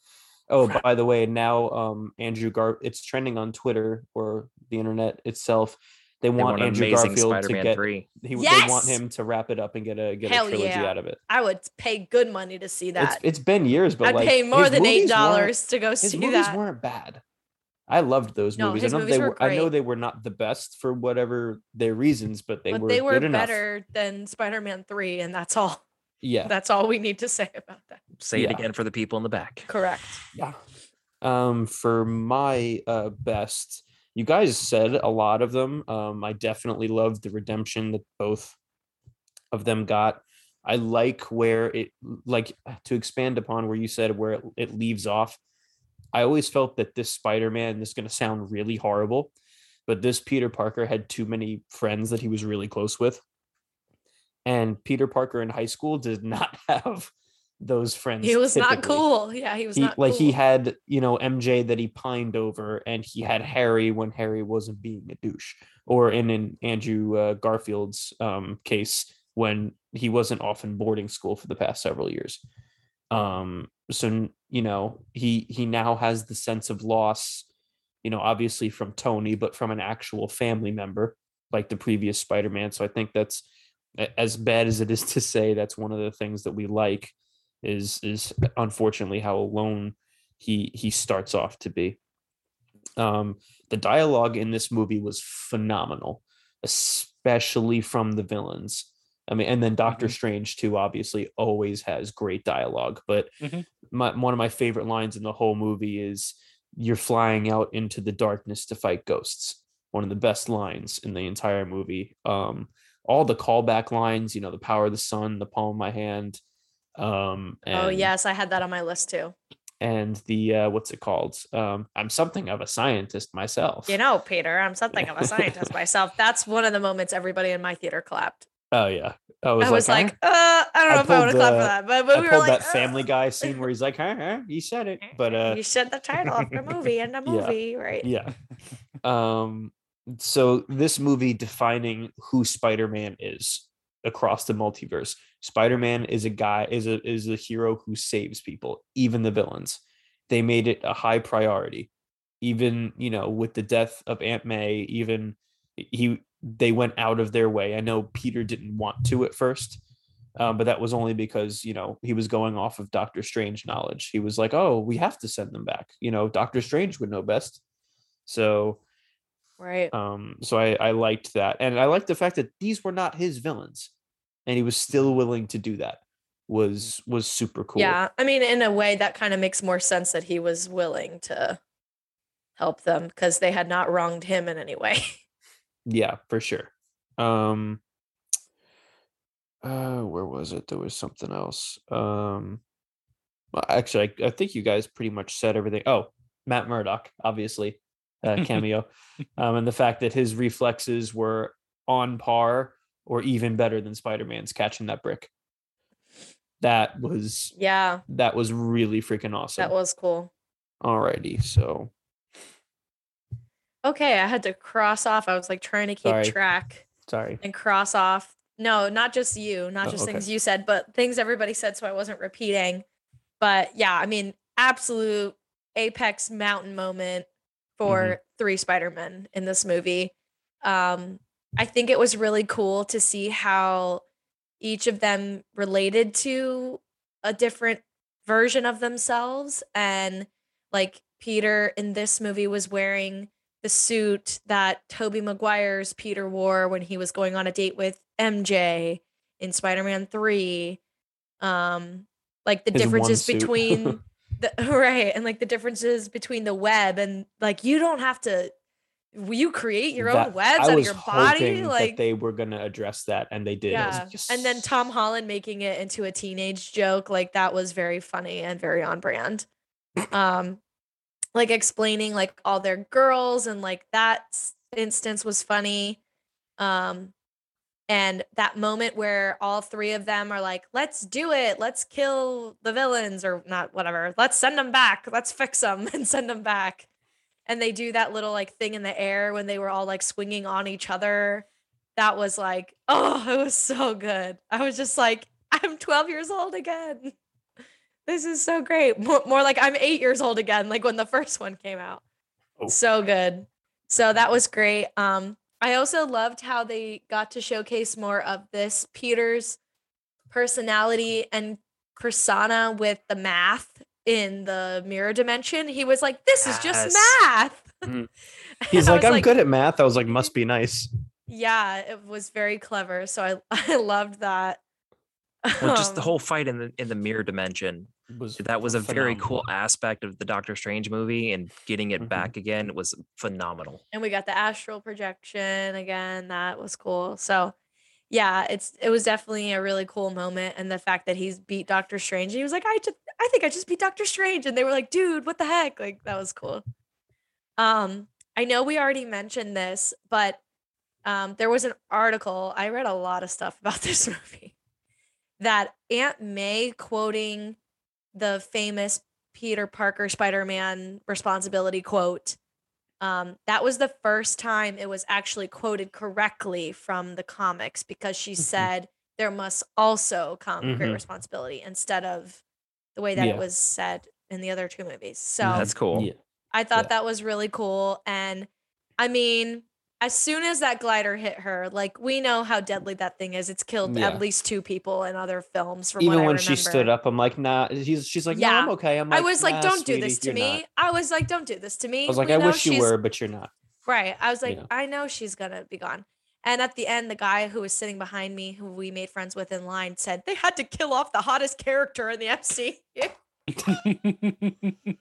Oh, by the way, now um, Andrew Gar it's trending on Twitter or the internet itself. They they want want Andrew amazing Garfield Spider-Man to get. three. He, They want him to wrap it up and get a get Hell a trilogy yeah. out of it. I would pay good money to see It's that. it's been years, but I'd like pay more than eight dollars to go see His see movies that. weren't bad. I loved those No, movies. his I know movies they were were. I know they were not the best for whatever their reasons, but they but were. they were good enough. better than Spider-Man 3, and that's all. Yeah. That's all we need to say about that. Say Yeah. it again for the people in the back. Correct. Yeah. Um, for my uh best, you guys said a lot of them. Um, I definitely loved the redemption that both of them got. I like where it like to expand upon where you said where it, it leaves off. I always felt that this Spider-Man, this is gonna sound really horrible, but this Peter Parker had too many friends that he was really close with. And Peter Parker in high school did not [LAUGHS] have those friends. He was not cool. Yeah, he was he not like he had you know MJ that he pined over, and he had Harry when Harry wasn't being a douche, or in in Andrew uh, Garfield's um, case when he wasn't off in boarding school for the past several years. Um, so you know he he now has the sense of loss, you know, obviously from Tony, but from an actual family member like the previous Spider-Man. So I think that's as bad as it is to say that's one of the things that we like is is unfortunately how alone he he starts off to be. Um, the dialogue in this movie was phenomenal, especially from the villains. I mean, and then Doctor Strange too. Obviously, always has great dialogue. But Mhm. my, one of my favorite lines in the whole movie is, "You're flying out into the darkness to fight ghosts." One of the best lines in the entire movie. Um, all the callback lines, you know, the power of the sun, the palm of my hand. Um, Oh yes, I had that on my list too. and the uh, what's it called? Um, I'm something of a scientist myself. You know, Peter, I'm [LAUGHS] something of a scientist myself. That's one of the moments everybody in my theater clapped. Oh yeah. I I was like, "Huh?" uh, I don't I know if I would to pulled clap for that, but, but I we were like, that Family "Uh, Guy scene where he's like, huh, huh, you said it, but [LAUGHS] uh, you said the title of the [LAUGHS] movie in the Yeah. movie, right? yeah. Um, so this movie defining who Spider-Man is across the multiverse. Spider-Man is a guy, is a is a hero who saves people, even the villains. They made it a high priority. Even, you know, with the death of Aunt May, even he they went out of their way. I know Peter didn't want to at first, um, but that was only because you know he was going off of Doctor Strange knowledge. He was like, "Oh, we have to send them back." You know, Doctor Strange would know best. So, Right. um, so I I liked that, and I liked the fact that these were not his villains, and he was still willing to do that. Was was super cool. Yeah. I mean, in a way, that kind of makes more sense that he was willing to help them because they had not wronged him in any way. [LAUGHS] yeah for sure um uh where was it there was something else um well, actually I, I think you guys pretty much said everything oh matt murdock obviously uh, [LAUGHS] cameo um and the fact that his reflexes were on par or even better than spider-man's catching that brick that was yeah. that was really freaking awesome That was cool. alrighty so Okay. I had to cross off. I was like trying to keep Sorry. track sorry and cross off. No, not just you, not Oh, just okay. things you said, but things everybody said. So I wasn't repeating. But yeah, I mean, absolute apex mountain moment for Mm-hmm. three Spider-Men in this movie. Um, I think it was really cool to see how each of them related to a different version of themselves. And like Peter in this movie was wearing the suit that Tobey Maguire's Peter wore when he was going on a date with MJ in Spider-Man 3. Um like the His differences [LAUGHS] between the [LAUGHS] right and like the differences between the web and like you don't have to you create your own That- webs I out of your body like they were gonna address that, and they did. Yeah. And then Tom Holland making it into a teenage joke, like that was very funny and very on brand. Um like explaining like all their girls and like that instance was funny. Um and that moment where all three of them are like, let's do it. Let's kill the villains or not, whatever. Let's send them back. Let's fix them [LAUGHS] and send them back. And they do that little like thing in the air when they were all like swinging on each other. That was like, [LAUGHS] oh, it was so good. I was just like, I'm 12 years old again. [LAUGHS] This is so great. More, more like I'm eight years old again, like when the first one came out. Oh. So good. So that was great. Um, I also loved how they got to showcase more of this Peter's personality and persona with the math in the mirror dimension. He was like, "This is just Yes. math." [LAUGHS] Mhm. He's like, I'm good at math. I was like, must be nice. Yeah, it was very clever. So I [LAUGHS] I loved that. Well, just the Um, whole fight in the in the mirror dimension. Was That was a very cool aspect of the Doctor Strange movie, and getting it Mhm. back again was phenomenal. and we got the astral projection again. That was cool. So yeah, it's it was definitely a really cool moment. And the fact that he's beat Doctor Strange, and he was like, I just I think I just beat Doctor Strange. And they were like, dude, what the heck? Like that was cool. Um, I know we already mentioned this, but um there was an article. I read a lot of stuff [LAUGHS] about this movie that Aunt May quoting the famous Peter Parker Spider-Man responsibility quote um, that was the first time it was actually quoted correctly from the comics because she Mhm. said there must also come great Mhm. responsibility instead of the way that Yeah. it was said in the other two movies. So That's cool. Yeah. I thought yeah. that was really cool. And I mean, as soon as that glider hit her, like we know how deadly that thing is. It's killed Yeah. at least two people in other films from Even what I when she stood up, I'm like, nah. He's she's like, Yeah. no, I'm okay. I'm Like, I was like, "Nah, don't do this to me. not." I was like, don't do this to me. I was like, We I wish you were, but you're not. Right. I was like, know. I know she's gonna be gone. And at the end, the guy who was sitting behind me, who we made friends with in line, said they had to kill off the hottest character in the [LAUGHS] MC. [LAUGHS] and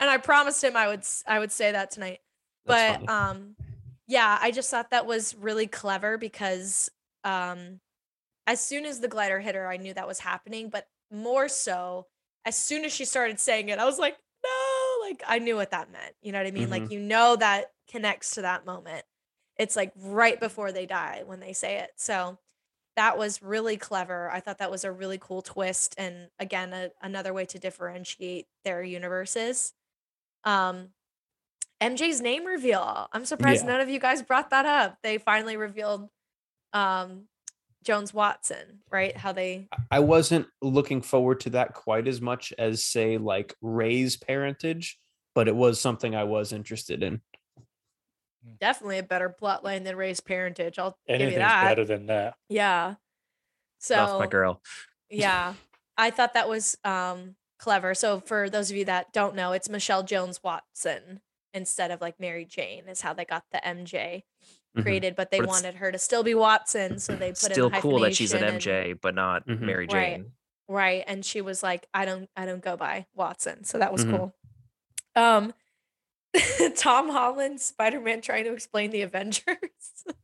I promised him I would I would say that tonight. That's but funny. um yeah, I just thought that was really clever because um as soon as the glider hit her, I knew that was happening, but more so as soon as she started saying it, I was like, no, like I knew what that meant. You know what I mean? Like you know that connects to that moment. It's like right before they die when they say it. So that was really clever. I thought that was a really cool twist and again a, another way to differentiate their universes. Um MJ's name reveal. I'm surprised Yeah. none of you guys brought that up. They finally revealed um Jones Watson, right? How they I wasn't looking forward to that quite as much as say like Ray's parentage, but it was something I was interested in. definitely a better plot line than Ray's parentage. I'll give you that. better than that. Yeah. So Off my girl. yeah i thought that was um clever so for those of you that don't know it's michelle jones watson instead of like mary jane is how they got the mj Mhm. created but they But wanted her to still be watson so they put Still in the cool that she's an hyphenation and- MJ, but not Mhm. Mary Jane. right and she was like i don't i don't go by watson so that was Mhm. cool um [LAUGHS] tom holland spider-man trying to explain the avengers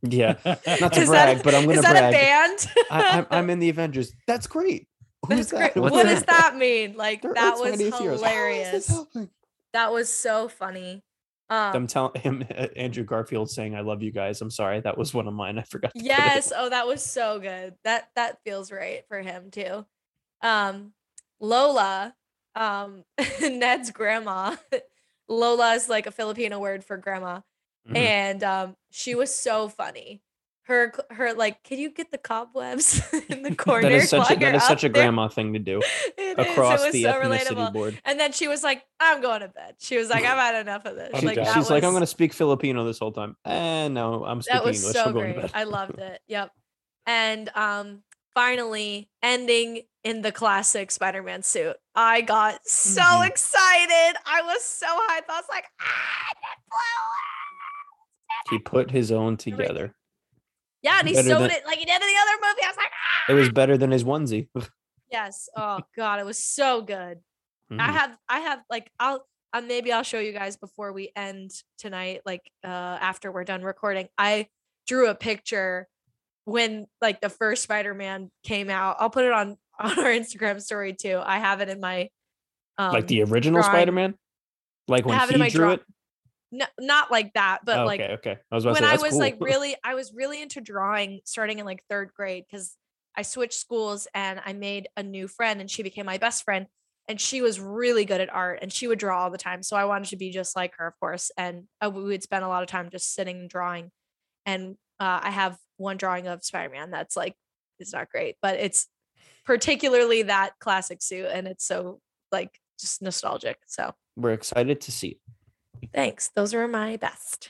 Yeah, [LAUGHS] not to is brag, that, but I'm gonna is that brag. a band I, I'm, I'm in the [LAUGHS] Avengers. That's great. Who's That's great. that? what What's does that? that mean like They're that was mightiest heroes. How is this hilarious happening? that was so funny um I'm telling [LAUGHS] him, uh, Andrew Garfield saying, "I love you guys." I'm sorry, that was one of mine. I forgot. To put it. Yes. Oh, that was so good. That that feels right for him too. Um, Lola, um, [LAUGHS] Ned's grandma. [LAUGHS] Lola is like a Filipino word for grandma, Mhm. and um, she was so funny. Her her like, can you get the cobwebs [LAUGHS] in the [LAUGHS] corner? That is such a, that is such a there?" grandma thing to do [LAUGHS] across was the so ethnicity relatable. board. And then she was like, "I'm going to bed." She was like, "I've had enough of this." She like She's like, "I'm going to speak Filipino this whole time." Eh, no, I'm speaking that was English. so I'm going to great. I loved it. Yep. And um finally ending in the classic Spider-Man suit. I got so Mhm. excited. I was so hyped. I was like, ah. He put his own together. Yeah, and he Better sewed than- it like he did in the other movie. I was like, It was better than his onesie. [LAUGHS] yes. Oh god, it was so good. I Mhm. have I have like I'll uh, maybe I'll show you guys before we end tonight, like uh after we're done recording. I drew a picture when like the first Spider-Man came out. I'll put it on [LAUGHS] on our Instagram story too. I have it in my um like the original drawing. Spider-Man. Like I when have it in he drew draw- it. No, not like that, but okay, like okay. I was when say I was like [LAUGHS] really, I was really into drawing starting in like third grade because I switched schools and I made a new friend and she became my best friend. And she was really good at art and she would draw all the time. So I wanted to be just like her, of course. And uh, we would spend a lot of time just sitting and drawing. And uh, I have one drawing of Spider Man that's like, it's not great, but it's particularly that classic suit. And it's so like just nostalgic. So We're excited to see it. Thanks. Those are my best.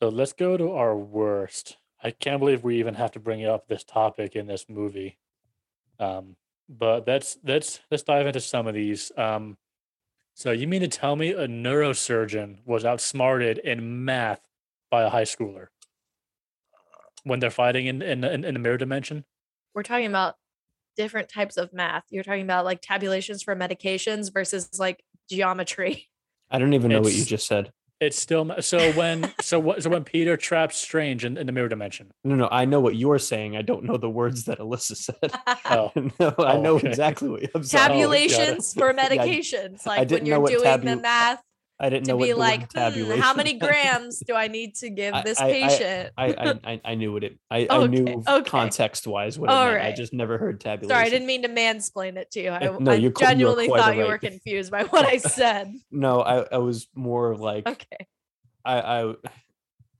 So let's go to our worst. I can't believe we even have to bring up this topic in this movie. Um, but let's let's let's dive into some of these. Um, so you mean to tell me a neurosurgeon was outsmarted in math by a high schooler when they're fighting in in, in, in the mirror dimension? we're talking about different types of math. You're talking about like tabulations for medications versus like geometry. [LAUGHS] I don't even know what you just said. It's still so when so what so when Peter traps Strange in, in the mirror dimension. No, no, I know what you're saying. I don't know the words that Alyssa said. Oh, [LAUGHS] [LAUGHS] no, I Oh, know okay. exactly what you're saying. Tabulations oh, for [LAUGHS] Yeah, medications. like when didn't know you're what doing the math I didn't to know be like, "Hmm, how many [LAUGHS] grams do I need to give this I- patient? I, I, I I knew what it. I, I knew okay. context wise what All meant. I just never heard tabulation. Sorry, I didn't mean to mansplain it to you. I, Uh, no, I you're qu- you genuinely thought you were confused by what I [LAUGHS] said. No, I, I was more like Okay. I, I.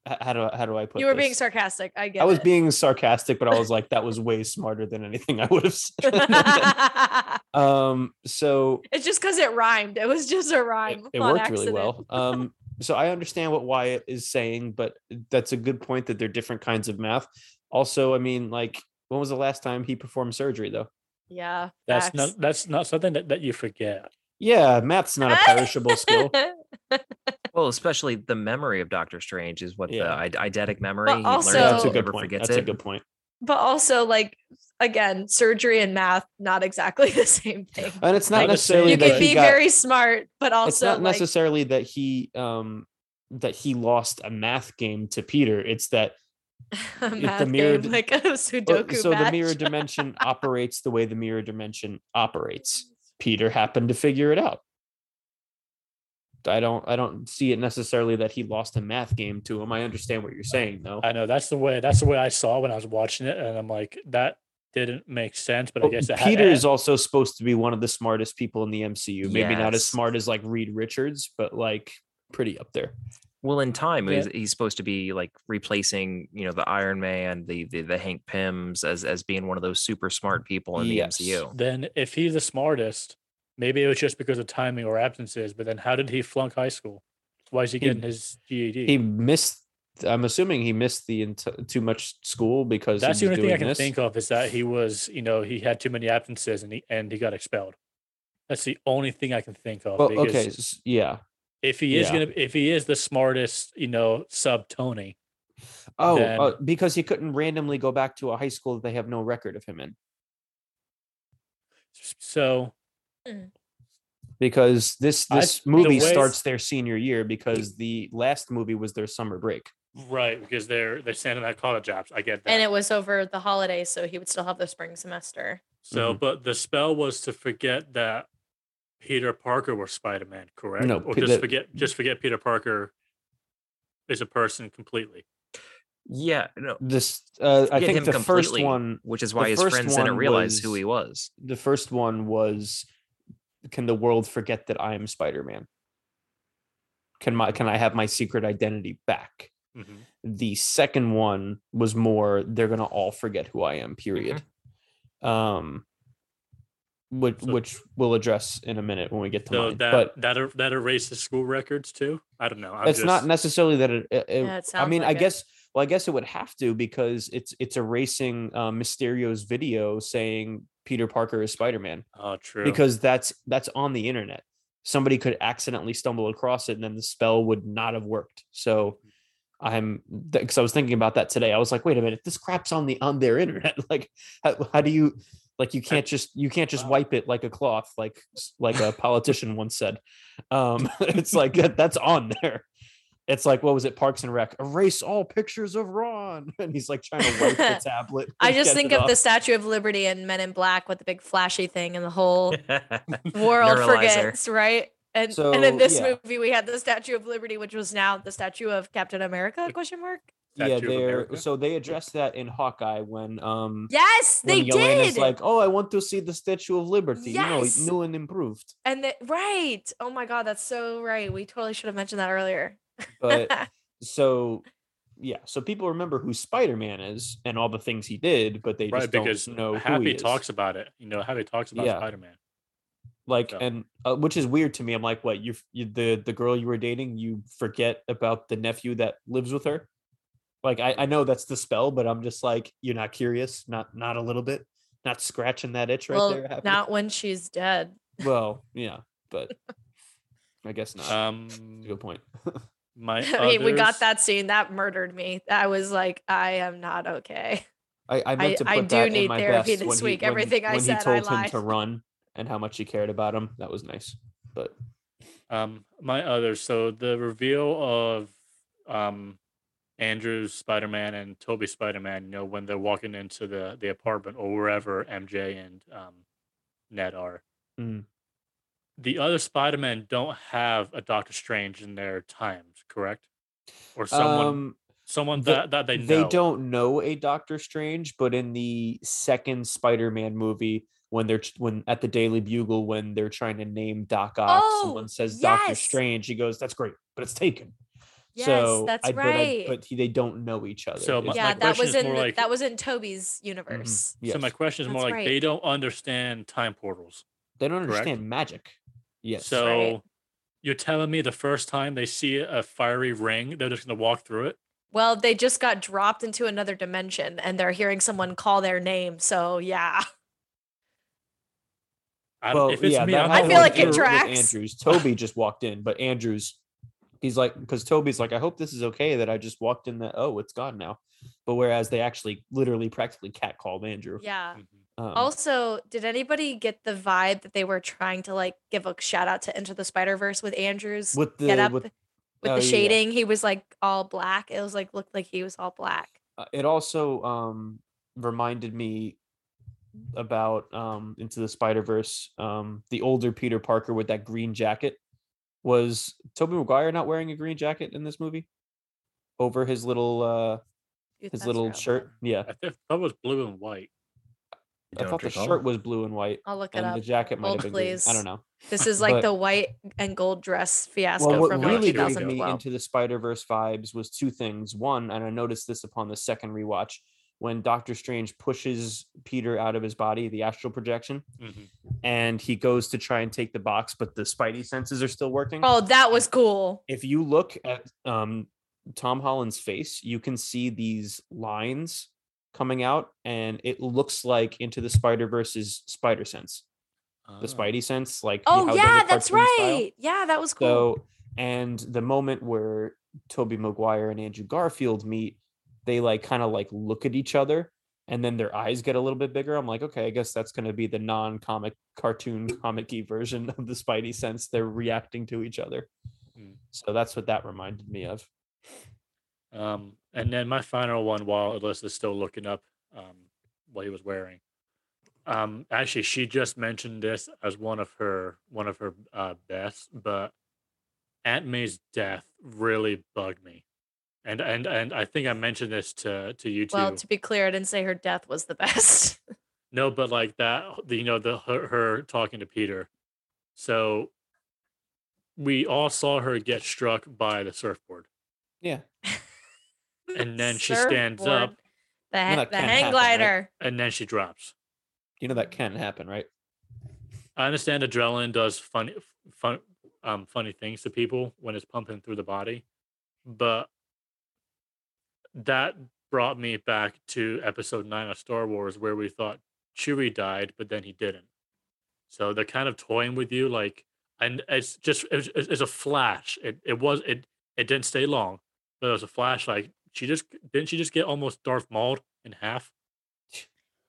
h- How do I, how do I put? You were being sarcastic. I get I was it. being sarcastic, but I was like, that was way smarter than anything I would have [LAUGHS] said. [LAUGHS] um, so it's just because it rhymed. It was just a rhyme. it on worked really well. Um, [LAUGHS] so I understand what Wyatt is saying, but that's a good point that they're different kinds of math. Also, I mean, like, when was the last time he performed surgery, though? Yeah. that's facts. not that's not something that, that you forget. Yeah, math's not a perishable skill. Well, especially the memory of Doctor Strange is what Yeah. the eidetic memory. he also- learns that's a good never point. forgets That's a it. good point. but also like again surgery and math not exactly [LAUGHS] the same thing And it's not Not necessarily necessarily you that can he be got. very smart but also it's not like, necessarily that he um that he lost a math game to Peter. It's that [LAUGHS] a the mirror game, like a sudoku so the mirror dimension [LAUGHS] operates the way the mirror dimension operates. Peter happened to figure it out. I don't I don't see it necessarily that he lost a math game to him. I understand what you're saying though. I know that's the way that's the way I saw when I was watching it, and I'm like, that didn't make sense. But I guess it ha- Peter is also supposed to be one of the smartest people in the MCU. Maybe not as smart as like Reed Richards, but like pretty up there. Well, in time, Yeah. he's, he's supposed to be like replacing, you know, the Iron Man, the the, the Hank Pyms as as being one of those super smart people in Yes. the MCU. then if he's the smartest, maybe it was just because of timing or absences. But then how did he flunk high school? Why is he He- getting his GED? He missed I'm assuming he missed the ent- too much school because That's he the was only thing I can this. think of is that he was, you know, he had too many absences and he and he got expelled. That's the only thing I can think of. Well, okay, yeah. if he is yeah. gonna, if he is the smartest, you know, sub Tony, Oh, then- uh, because he couldn't randomly go back to a high school that they have no record of him in. so Because this I- this the movie way- starts their senior year because the last movie was their summer break. right because they're they're standing at college apps. I get that. and it was over the holidays so he would still have the spring semester so, Mhm. but the spell was to forget that Peter Parker was Spider Man, correct? No, or just that- forget, just forget Peter Parker is a person completely. Yeah, no, This uh, I forget think him the first one which is why his friends didn't one realize who he was. the first one was can the world forget that I am Spider-Man? Can my can I have my secret identity back? Mhm. The second one was more they're gonna all forget who I am, period. Um which So- which we'll address in a minute when we get to So mine. that but that er- that erases school records too. I don't know. I'm it's not necessarily that it, it- it- Yeah, it I sounds mean, I it. guess well, I guess it would have to because it's it's erasing uh, Mysterio's video saying Peter Parker is Spider-Man. Oh, true. because that's that's on the internet somebody could accidentally stumble across it and then the spell would not have worked so I'm because I was thinking about that today. I was like, wait a minute, this crap's on the on their [LAUGHS] internet. Like, how, how do you like you can't just you can't just wipe it like a cloth, like like a politician once said. Um, [LAUGHS] it's like that, that's on there. It's like what was it, Parks and Rec? Erase all pictures of Ron, [LAUGHS] and he's like trying to wipe the [LAUGHS] tablet. I just think of off. the Statue of Liberty and Men in Black with the big flashy thing and the whole [LAUGHS] world forgets, right? And and in this yeah. movie we had the Statue of Liberty, which was now the statue of Captain America? Question mark. yeah, Statue of they're so they addressed that in Hawkeye when um Yes, they when Yelena's did. like, oh, I want to see the Statue of Liberty, Yes. you know, new and improved. and the, right. Oh my god, that's so right. We totally should have mentioned that earlier. But [LAUGHS] so yeah, so people remember who Spider-Man is and all the things he did, but they right just because don't know who Happy he is. talks about it. You know, Happy talks about Yeah. Spider Man. like so. and uh, which is weird to me. I'm like, what you, you the the girl you were dating, you forget about the nephew that lives with her. Like I, I know that's the spell, but I'm just like, you're not curious, not not a little bit, not scratching that itch right well, there. Happy? not when she's dead. Well, yeah, but [LAUGHS] I guess not. Um, good point. [LAUGHS] my [LAUGHS] I mean, we got that scene that murdered me. I was like, I am not okay. I, I meant to put I do that in need my therapy best this when he- week. when- Everything I when said, he told him lied. to run and how much he cared about him. That was nice. But Um, my others. So the reveal of um, Andrew's Spider Man and Tobey Spider Man. You know, when they're walking into the the apartment or wherever MJ and um, Ned are. Mm. The other Spider Man don't have a Doctor Strange in their times, correct? Or someone, um, someone the- that that they they, don't know a Doctor Strange, but in the second Spider-Man movie, when they're when at the Daily Bugle, when they're trying to name Doc Ock, Oh, someone says Doctor yes. Strange. He goes, "That's great, but it's taken." Yes, so that's I, but I- right. But, he, they don't know each other. So my- yeah, the that was in like- that was in Tobey's universe. Yes. So my question is more like right. they don't understand time portals. they don't correct? understand magic. Yes. So Right. you're telling me the first time they see a fiery ring, they're just gonna walk through it? Well, they just got dropped into another dimension and they're hearing someone call their name. So yeah. I, well, if it's yeah, me, that I'm I not feel like it with tracks. Andrews. Tobey just walked in, but Andrews, he's like, because Tobey's like, I hope this is okay that I just walked in. That oh, it's gone now. But whereas they actually, literally, practically catcalled Andrew. Yeah. Mhm. Um, Also, did anybody get the vibe that they were trying to like give a shout out to Enter the Spider Verse with Andrews with the get up with, with oh, the yeah, yeah. shading? He was like all black. It was like looked like he was all black. uh, it also um reminded me about um into the Spider Verse. Um, the older Peter Parker with that green jacket was Tobey Maguire not wearing a green jacket in this movie over his little uh his little shirt. Yeah, I think that was blue and white. I thought the recall. shirt was blue and white. I'll look it and up. the jacket might Hold, have been green. I don't know. This is like But- the white and gold dress fiasco Well, what from really like drew me 2012. into the Spider Verse vibes was two things. One, and I noticed this upon the second rewatch, when Doctor Strange pushes Peter out of his body, the astral projection, Mhm. and he goes to try and take the box, but the Spidey senses are still working. Oh, that was cool. If you look at um, Tom Holland's face, you can see these lines coming out, and it looks like into the Spider Verse's Spider Sense, Ah. the Spidey sense, like Oh how yeah, that's cartoon style. right. Yeah, that was cool. So, and the moment where Tobey Maguire and Andrew Garfield meet, they like kind of like look at each other and then their eyes get a little bit bigger. I'm like, okay, I guess that's going to be the non comic cartoon comic y version of the Spidey sense. They're reacting to each other. Mm. So that's what that reminded me of. Um, and then my final one, while Alyssa's still looking up um, what he was wearing. Um, actually, she just mentioned this as one of her one of her uh, best, but Aunt May's death really bugged me, and and and I think I mentioned this to to you too. well, to be clear, I didn't say her death was the [LAUGHS] best. No, but like that, the, you know, the her, her talking to Peter. So we all saw her get struck by the surfboard, Yeah. [LAUGHS] and then she stands up, The, ha- that the hang happen, right? glider. and then she drops. You know, that can happen, right? I understand adrenaline does funny, fun, um, funny things to people when it's pumping through the body, but that brought me back to episode nine of Star Wars, where we thought Chewie died, but then he didn't. So they're kind of toying with you, like, and it's just it's, it's a flash. It it was it it didn't stay long, but it was a flashlight. She just didn't she just get almost Darth Mauled in half?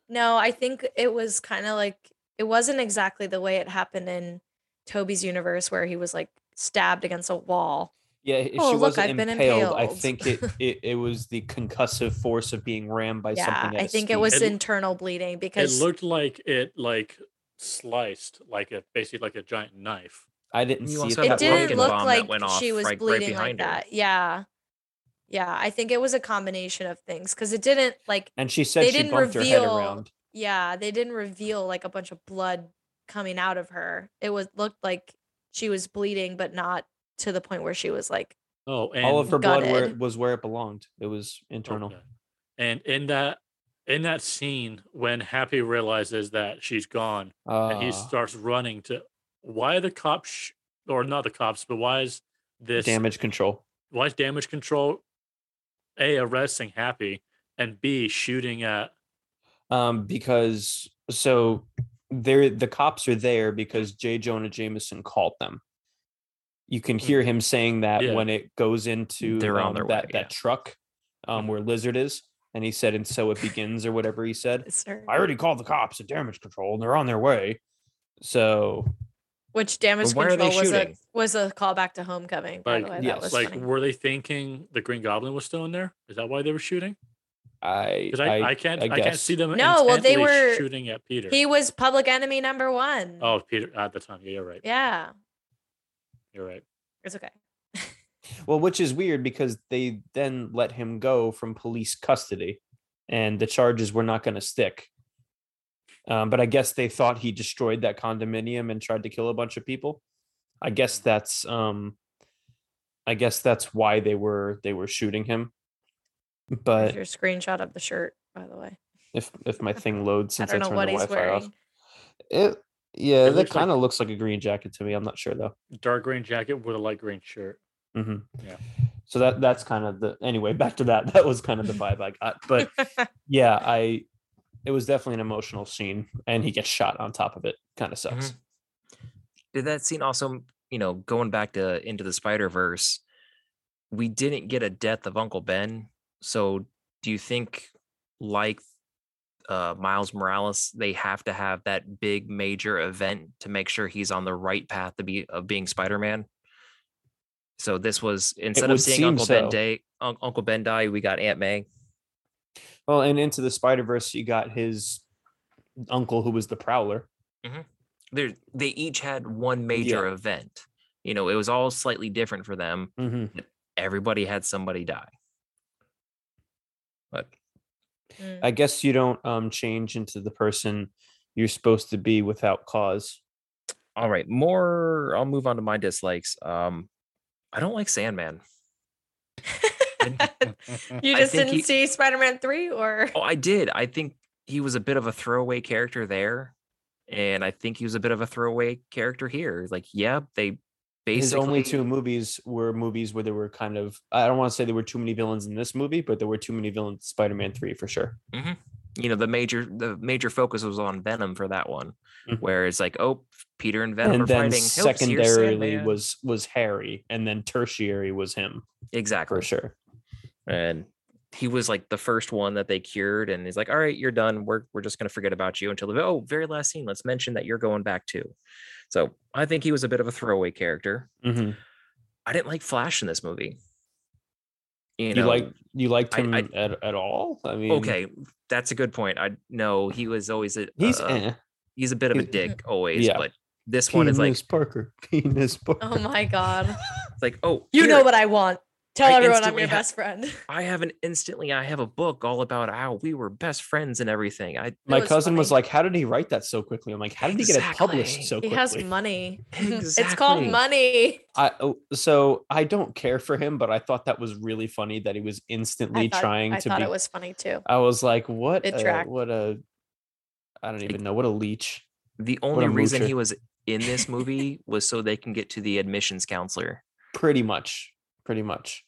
No, I think it was kind of like it wasn't exactly the way it happened in Tobey's universe where he was like stabbed against a wall. Yeah, if Oh, she look, wasn't I've been impaled. I think it, [LAUGHS] it it was the concussive force of being rammed by yeah, something. at I its think it was It- internal bleeding because It looked like it like sliced like a basically like a giant knife. I didn't You see also it. it that that didn't look like went she was right- right bleeding like behind her. that. Yeah. Yeah, I think it was a combination of things because it didn't like And she said they she didn't bumped her head reveal- around. yeah, they didn't reveal like a bunch of blood coming out of her. It was looked like she was bleeding, but not to the point where she was like Oh, and All of her blood where gutted. was where it belonged. It was internal. Okay. And in that in that scene when Happy realizes that she's gone and he Uh, starts running to why are the cops sh- or not the cops, but why is this damage control. why is damage control A arresting Happy and B shooting at Um, because so they're the cops are there because J. Jonah Jameson called them. You can hear him saying that Yeah. when it goes into They're on um, their that way, that yeah. truck um, where Lizard is, and he said, "And so it begins," or whatever he said. "Sir." I already called the cops at damage control, and they're on their way. So which damage why control was a was a callback to homecoming, by like the way. yes, that was like funny. were they thinking the Green Goblin was still in there? Is that why they were shooting? I Because I, I, can't I, can't see them No, well, they were- shooting at Peter. He was public enemy number one. oh, Peter at the time. Yeah, you're right. Yeah. You're right. It's okay. [LAUGHS] Well, which is weird because they then let him go from police custody, and the charges were not going to stick. Um, but I guess they thought he destroyed that condominium and tried to kill a bunch of people. I guess that's um, I guess that's why they were they were shooting him. Here's But your screenshot of the shirt, by the way. if if my thing [LAUGHS] loads since I, don't turned the Wi-Fi off, it yeah, It that kind of looks like a green jacket to me. I'm not sure though. Dark green jacket with a light green shirt. hmm Yeah. So that that's kind of the anyway. Back to that. That was kind of the vibe I got. But [LAUGHS] yeah, I it was definitely an emotional scene, and he gets shot on top of it. Kind of sucks. Did that scene also, you know, going back to into the Spider Verse, we didn't get a death of Uncle Ben. So do you think, like uh, Miles Morales, they have to have that big major event to make sure he's on the right path to be of being Spider Man? So this was instead of seeing Uncle Ben so. day, Un- Uncle Ben die, we got Aunt May. Well, and into the Spider Verse, you got his uncle who was the Prowler. There, they each had one major event. You know, it was all slightly different for them. Mm-hmm. Everybody had somebody die. But Mm. I guess you don't um change into the person you're supposed to be without cause. all right, more. I'll move on to my dislikes. Um, I don't like Sandman. [LAUGHS] [LAUGHS] I- you just didn't he- see Spider-Man 3 or oh, I did. I think he was a bit of a throwaway character there, and I think he was a bit of a throwaway character here. Like, yeah, they basically His only two movies were movies where there were kind of I don't want to say there were too many villains in this movie, but there were too many villains in Spider-Man 3 for sure. you know the major the major focus was on Venom for that one, Mhm. where it's like, oh, Peter and Venom and are then fighting. Secondarily Sandman. was was Harry, and then tertiary was him exactly for sure. And he was like the first one that they cured and he's like all right you're done we're, we're just going to forget about you until the oh very last scene let's mention that you're going back too so i think he was a bit of a throwaway character Mhm. i didn't like flash in this movie you You, like you liked I- him I- at, at all? I mean, okay that's a good point i know he was always a he's uh, eh. he's a bit of a dick always yeah. but this one is like Penis Parker, [LAUGHS] penis Parker. Oh my god. it's like oh You know what I want. Tell I everyone I'm your best friend. [LAUGHS] i have an instantly i have a book all about how we were best friends and everything i My was cousin was like, "How did he write that so quickly?" I'm like, "How did he get it published so quickly?" He has money. [LAUGHS] [LAUGHS] It's called money. I oh, so I don't care for him, but I thought that was really funny that he was instantly thought, trying I to thought be. it was funny too. I was like, "What? It a, what a? I don't even know what a leech." The only reason moocher. he was in this movie was so they can get to the admissions counselor. Pretty much, pretty much.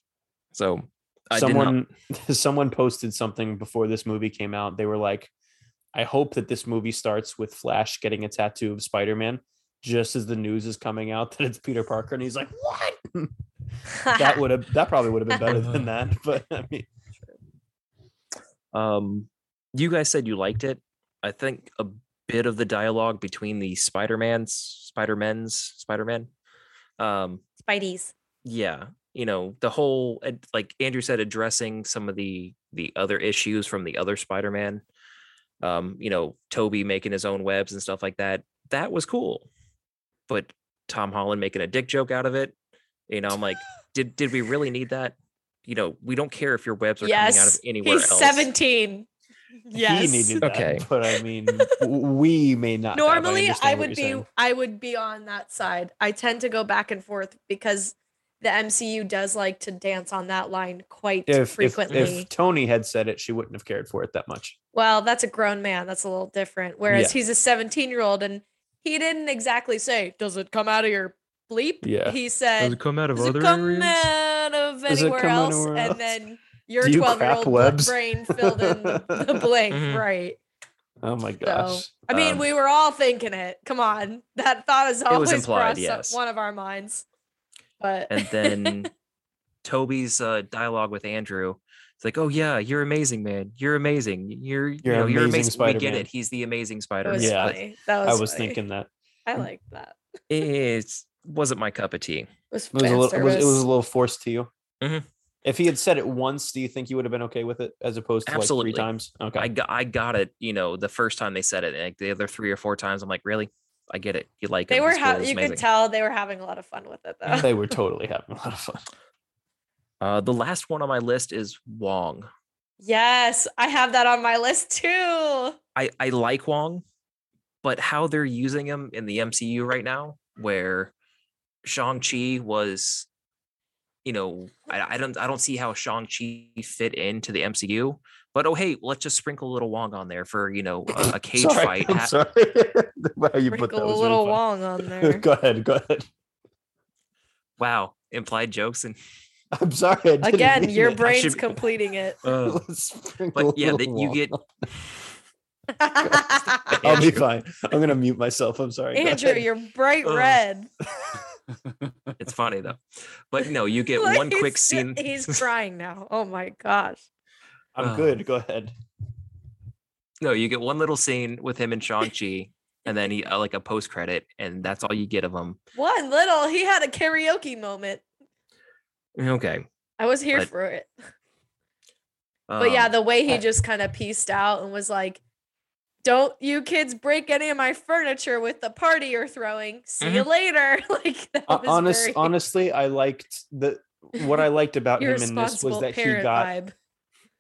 So I did not, someone [LAUGHS] someone posted something before this movie came out. They were like, "I hope that this movie starts with Flash getting a tattoo of Spider-Man." Just as the news is coming out [LAUGHS] that it's Peter Parker, and he's like, "What?" [LAUGHS] that would have that probably would have been better than that. But I mean, Um, you guys said you liked it. I think a bit of the dialogue between the Spider-Man's, Spider-Men's, Spider-Man. Um, Spidey's. yeah, you know, the whole like Andrew said, addressing some of the the other issues from the other Spider-Man. Um, you know, Tobey making his own webs and stuff like that. That was cool. But Tom Holland making a dick joke out of it, you know, I'm like, [LAUGHS] did did we really need that? You know, we don't care if your webs are coming out of anywhere He's else. 17. [LAUGHS] Yes. he needed that. Okay. But I mean, [LAUGHS] we may not. have. Normally, I, understand would be saying. I would be on that side. I tend to go back and forth because the MCU does like to dance on that line quite If, if frequently. if Tony had said it, she wouldn't have cared for it that much. well, that's a grown man. That's a little different. Whereas Yeah. he's a 17 year old and he didn't exactly say, "Does it come out of your bleep?" Yeah. He said, come out "Does it come out of Does it anywhere come else?" anywhere else? and then your 12 year old webs? brain filled in the, the [LAUGHS] blank. Mhm. Right. Oh my So, gosh. I mean, Um, we were all thinking it. Come on, that thought has was always implied, crossed yes. one of our minds. But and then [LAUGHS] Tobey's uh, dialogue with Andrew. It's like, oh yeah, you're amazing, man. You're amazing. You're you You're know, you're amazing amazing. We get it. He's the amazing Spider-Man. Yeah, funny. That I was. was funny. thinking that I liked that. It wasn't my cup of tea. It was, it was a little. It was, it was a little forced to you. Mhm. If he had said it once, do you think you would have been okay with it as opposed to Absolutely. like three times? Okay. I got I got it. You know, the first time they said it, and like the other three or four times, I'm like, really? I get it. You like it. They were. it's Ha- you amazing. could tell they were having a lot of fun with it, though. they were [LAUGHS] totally having a lot of fun. Uh, the last one on my list is Wong. yes, I have that on my list too. I I like Wong, but how they're using him in the MCU right now, where Shang Chi was, you know, I, I don't I don't see how Shang Chi fit into the MCU. But oh hey, let's just sprinkle a little Wong on there for you know a, a [LAUGHS] cage sorry, fight. I'm sorry. [LAUGHS] How you put that Sprinkle a little really Wong on [LAUGHS] there. go ahead. Go ahead. Wow, implied jokes and I'm sorry. I didn't Again, mean your it. brain's should- completing it. uh, but yeah, that you get I'll be fine. I'm gonna mute myself. I'm sorry. Andrew, you're bright Ugh. red. it's funny though. But no, you get Like, one quick scene. He's crying now. Oh my gosh. I'm uh, good. Go ahead. No, you get one little scene with him and Shang Chi, and then he uh, like a post credit, and that's all you get of him. One little, he had a karaoke moment. Okay, I was here But, for it. But yeah, um, the way he I- just kind of pieced out and was like, "Don't you kids break any of my furniture with the party you're throwing. See you later." [LAUGHS] like that was honest, very honestly, I liked the what I liked about [LAUGHS] him in this was that he got vibe.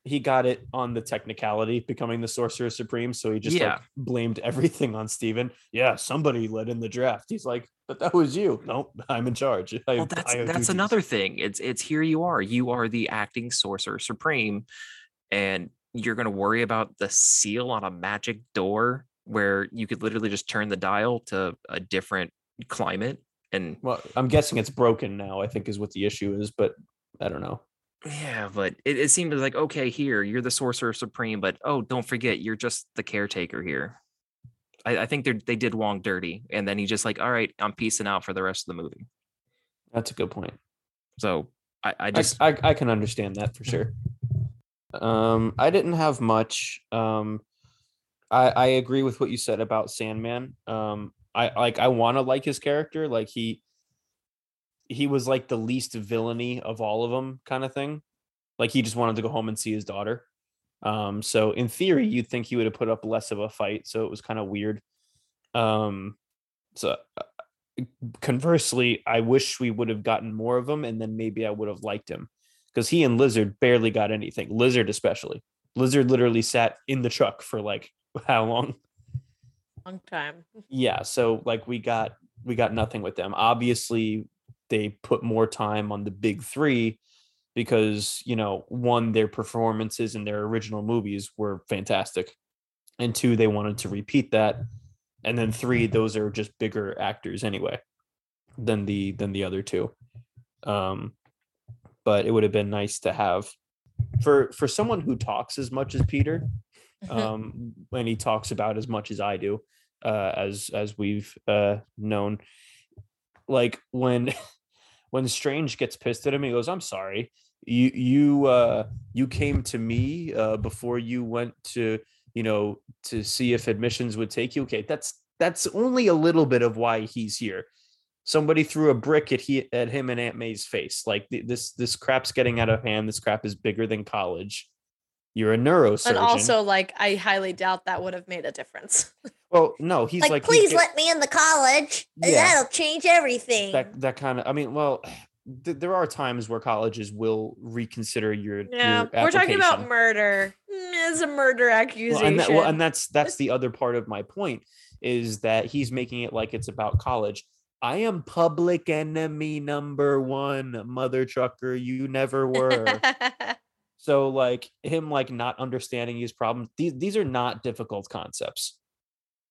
He got it on the technicality becoming the sorcerer supreme so he just Yeah. like blamed everything on stephen yeah somebody led in the draft he's like but that was you nope i'm in charge [LAUGHS] I, well, that's that's duties." another thing. It's it's here you are. You are the acting sorcerer supreme, and you're gonna worry about the seal on a magic door where you could literally just turn the dial to a different climate and well i'm guessing it's broken now i think is what the issue is but i don't know Yeah, but it, it seemed like okay, here you're the sorcerer supreme, but oh, don't forget you're just the caretaker here. I, I think they they did Wong dirty, and then he just like, all right, I'm peacing out for the rest of the movie. that's a good point So I, I I, just I, I can understand that for sure um i didn't have much um i i agree with what you said about sandman um i like i want to like his character like he he was like the least villainy of all of them kind of thing. Like he just wanted to go home and see his daughter. Um so in theory you'd think he would have put up less of a fight so it was kind of weird. Um so uh, conversely i wish we would have gotten more of him and then maybe i would have liked him. Because he and lizard barely got anything lizard especially. Lizard literally sat in the truck for like [LAUGHS] how long? Long time. yeah so like we got we got nothing with them. Obviously they put more time on the big three because you know one their performances in their original movies were fantastic and two they wanted to repeat that and then three those are just bigger actors anyway than the than the other two. Um but it would have been nice to have for for someone who talks as much as peter um when he talks about as much as i do uh as as we've uh known like when [LAUGHS] when Strange gets pissed at him, he goes, "I'm sorry. You you uh you came to me uh before you went to you know to see if admissions would take you. Okay, that's that's only a little bit of why he's here. Somebody threw a brick at he at him and Aunt May's face. Like th- this this crap's getting out of hand. This crap is bigger than college. You're a neurosurgeon. And also, like, I highly doubt that would have made a difference. [LAUGHS] well, no, he's like, like, please get- let me in the college. Yeah. That'll change everything. that that kind of. I mean, well, [SIGHS] th- there are times where colleges will reconsider your. Yeah, your we're talking about murder. Mm, It's a murder accusation. Well, and, that, well, and that's that's the other part of my point is that he's making it like it's about college. I am public enemy number one, mother trucker. You never [LAUGHS] were. So like him like not understanding his problems. These these are not difficult concepts.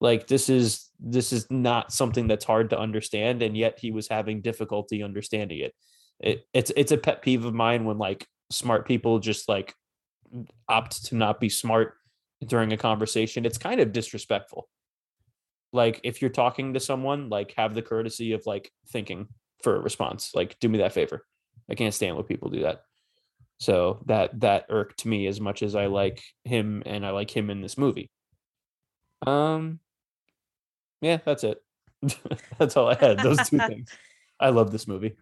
Like this is this is not something that's hard to understand, and yet he was having difficulty understanding it. It it's it's a pet peeve of mine when like smart people just like opt to not be smart during a conversation. It's kind of disrespectful. Like if you're talking to someone, like have the courtesy of like thinking for a response. Like do me that favor. I can't stand when people do that. So that that irked me as much as I like him and I like him in this movie. Um yeah, that's it. [LAUGHS] that's all I had. Those two [LAUGHS] things. I love this movie.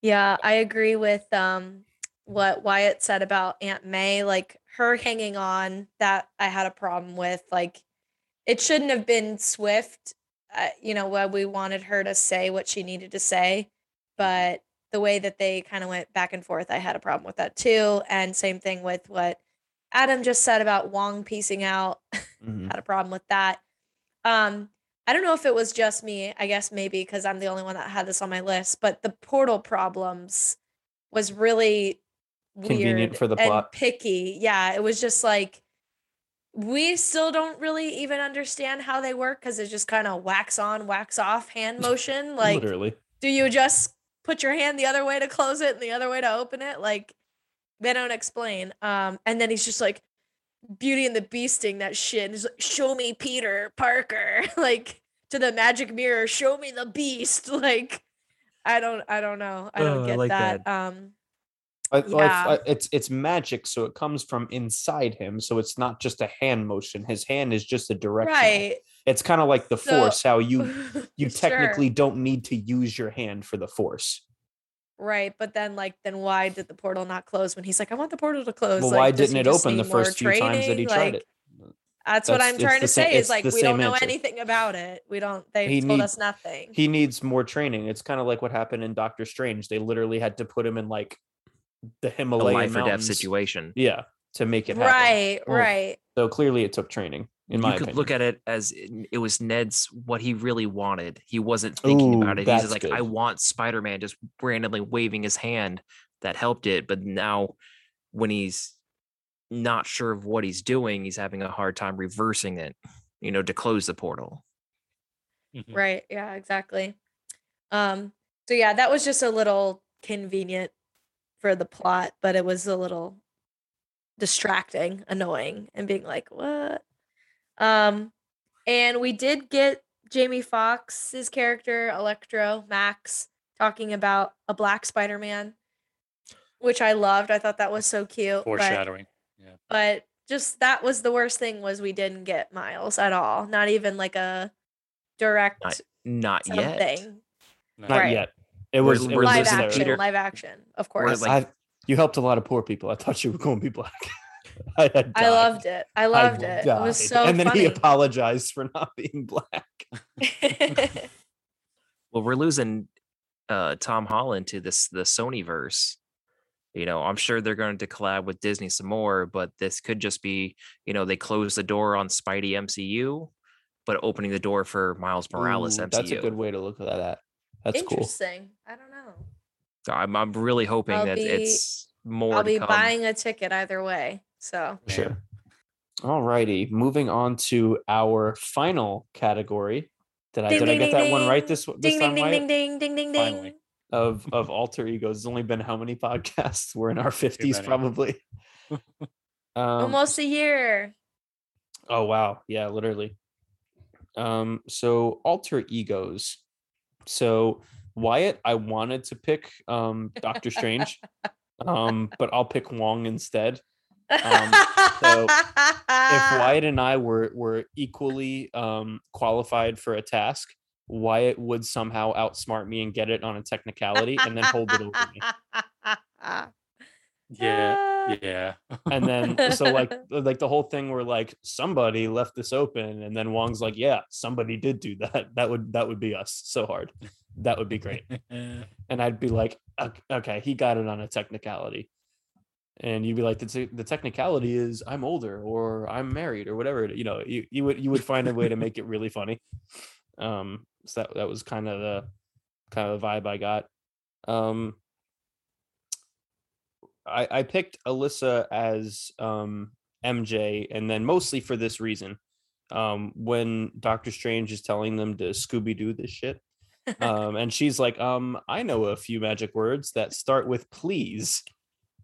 Yeah, I agree with um what Wyatt said about Aunt May. Like her hanging on, that I had a problem with. Like it shouldn't have been swift. Uh, you know, where we wanted her to say what she needed to say, but the way that they kind of went back and forth, I had a problem with that too. And same thing with what Adam just said about Wong piecing out. [LAUGHS] Mhm. had a problem with that. Um, I don't know if it was just me. I guess maybe because I'm the only one that had this on my list, but the portal problems was really Convenient weird for the plot. picky. Yeah, it was just like we still don't really even understand how they work because it just kind of wax on, wax off hand [LAUGHS] motion. Like, Literally. do you just put your hand the other way to close it and the other way to open it? Like, they don't explain. Um, and then he's just like Beauty and the Beasting that shit. And he's like, show me Peter Parker, [LAUGHS] like to the magic mirror, show me the beast. [LAUGHS] Like, I don't, I don't know. I don't Oh, I get like that. that. Um, I- Yeah. I- it's it's magic, so it comes from inside him. So it's not just a hand motion. His hand is just a direction. right. It's kind of like the So- force. How you [LAUGHS] you Sure. technically don't need to use your hand for the force. Right, but then like then why did the portal not close when he's like I want the portal to close? Well, like, why didn't he it just open the need more first few times that he training? tried Like, it? That's what I'm trying to same- say it's is like we don't know answer. anything about it. We don't they He told need- us nothing. He needs more training. It's kind of like what happened in Doctor Strange. They literally had to put him in like the A Himalayan life or death situation. Yeah, to make it happen. right, Well, right. So clearly, it took training. In my you could opinion. look at it as it it was Ned's what he really wanted. He wasn't thinking Ooh, about it. He's that's just like, I want Spider Man just randomly waving his hand. That helped it. But now, when he's not sure of what he's doing, he's having a hard time reversing it, you know, to close the portal. Mhm. Right. Yeah, exactly. Um so yeah, that was just a little convenient for the plot, but it was a little distracting, annoying, and being like, "What?" Um and we did get Jamie Foxx's character Electro Max talking about a black Spider-Man, which I loved. I thought that was so cute. but- Foreshadowing. Yeah. but just that was the worst thing was we didn't get Miles at all. Not even like a direct Not, not yet. something. No. Not Right. yet. It We're- was. It was Live action, Peter. live action, of course. like- you helped a lot of poor people. I thought you were going to be black. [LAUGHS] [LAUGHS] I, had I loved it. I loved it. It was so And then funny. he apologized for not [LAUGHS] being black. [LAUGHS] Well, we're losing uh Tom Holland to this the Sony verse. You know, I'm sure they're going to collab with Disney some more, but this could just be, you know, they close the door on Spidey MCU, but opening the door for Miles Morales Ooh, MCU. That's a good way to look at that. That's cool. Interesting. I don't know. So I'm I'm really hoping I'll that be- it's more I'll to be come. buying a ticket either way. So Sure. All righty. Moving on to our final category. Did I Ding, did I get ding, that one right this this ding time? ding ding ding ding ding ding ding. Of of alter egos. It's only been how many podcasts? We're in our fifties probably. [LAUGHS] um, Almost a year. Oh wow, yeah, literally. Um, so alter egos. So Wyatt, I wanted to pick um, Doctor Strange, [LAUGHS] um, but I'll pick Wong instead. Um, so if [LAUGHS] Wyatt and I were were equally um, qualified for a task, Wyatt would somehow outsmart me and get it on a technicality, and then hold it over me. Yeah, [LAUGHS] yeah. And then so like [LAUGHS] like the whole thing where like somebody left this open, and then Wong's like, yeah, somebody did do that. That would that would be us so hard. That would be great. and I'd be like, "Ok- okay, he got it on a technicality. And you'd be like, the, te- the technicality is I'm older or I'm married or whatever. You know, you, you would you would find a way to make it really funny. Um, so that that was kind of the kind of the vibe I got. Um, I I picked Alyssa as um MJ, and then mostly for this reason. Um, when Doctor Strange is telling them to Scooby Doo this shit, [LAUGHS] um, and she's like, um, I know a few magic words that start with please.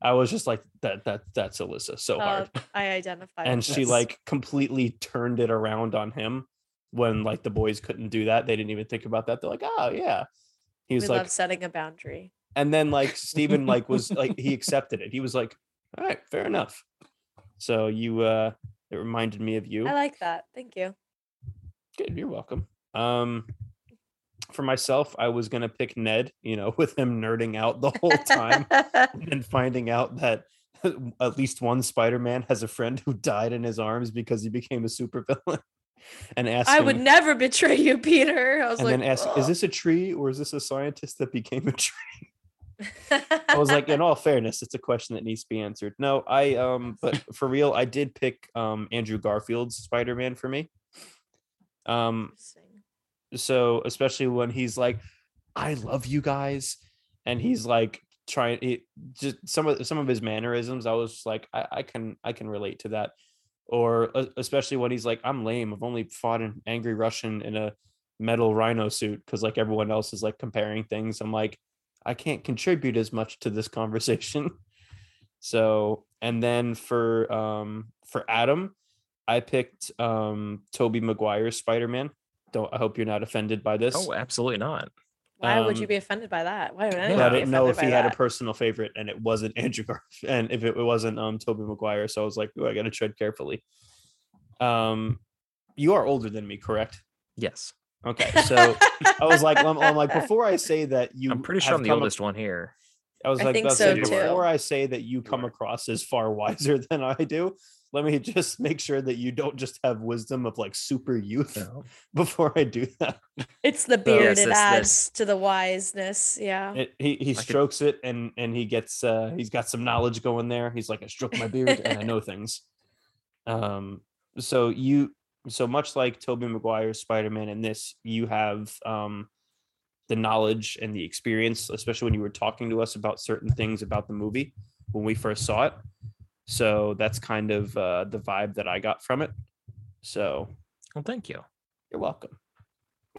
I was just like, that that that's Alyssa so hard. Uh, [LAUGHS] I identify. and she this. like completely turned it around on him when like the boys couldn't do that. They didn't even think about that. They're like, oh yeah. He we was like, love setting a boundary. and then like [LAUGHS] Stephen like was like he accepted it. He was like, all right, fair enough. So you uh it reminded me of you. I like that. Thank you. Good, you're welcome. Um for myself, I was gonna pick Ned, you know, [LAUGHS] with him nerding out the whole time [LAUGHS] and finding out that [LAUGHS] at least one Spider-Man has a friend who died in his arms because he became a supervillain. And asking, I would never betray you, Peter. I was and like, then ask, is this a tree or is this a scientist that became a tree? I was like, in all fairness, it's a question that needs to be answered. No, I um, but for real, I did pick um Andrew Garfield's Spider-Man for me. Um. So especially when he's like, "I love you guys," and he's like trying it just some of some of his mannerisms. I was like, I, I can I can relate to that. Or uh, especially when he's like, "I'm lame. I've only fought an angry Russian in a metal rhino suit," because like everyone else is like comparing things. I'm like, I can't contribute as much to this conversation. [LAUGHS] So, and then for um for Adam, I picked um Tobey Maguire's Spider-Man. Don't I hope you're not offended by this. Oh, absolutely not. Why would you um, be offended by that? Why would But anyone I be didn't know if he by had a personal favorite and it wasn't [LAUGHS] Andrew Garfield and if it wasn't um Tobey Maguire. So I was like, oh, I gotta tread carefully. Um you are older than me, correct? Yes. Okay. So I was like, I'm, I'm like, before I say that [LAUGHS] you I'm pretty sure I'm the come ac- oldest one here. I was I like, think so, too. before I say that you come across as far [LAUGHS] wiser than I do, let me [LAUGHS] just make sure that you don't just have wisdom of like super youth No. [LAUGHS] before I do that. It's the Yes, beard. this- it this- adds to the wiseness. Yeah. It, he he could- strokes it and and he gets uh he's got some knowledge going there. He's like, I stroke my beard and I know [LAUGHS] things. Um, so you so much like Tobey Maguire's Spider-Man in this, you have um the knowledge and the experience, especially when you were talking to us about certain things about the movie when we first saw it. So that's kind of uh, the vibe that I got from it. So Well, thank you. you're welcome.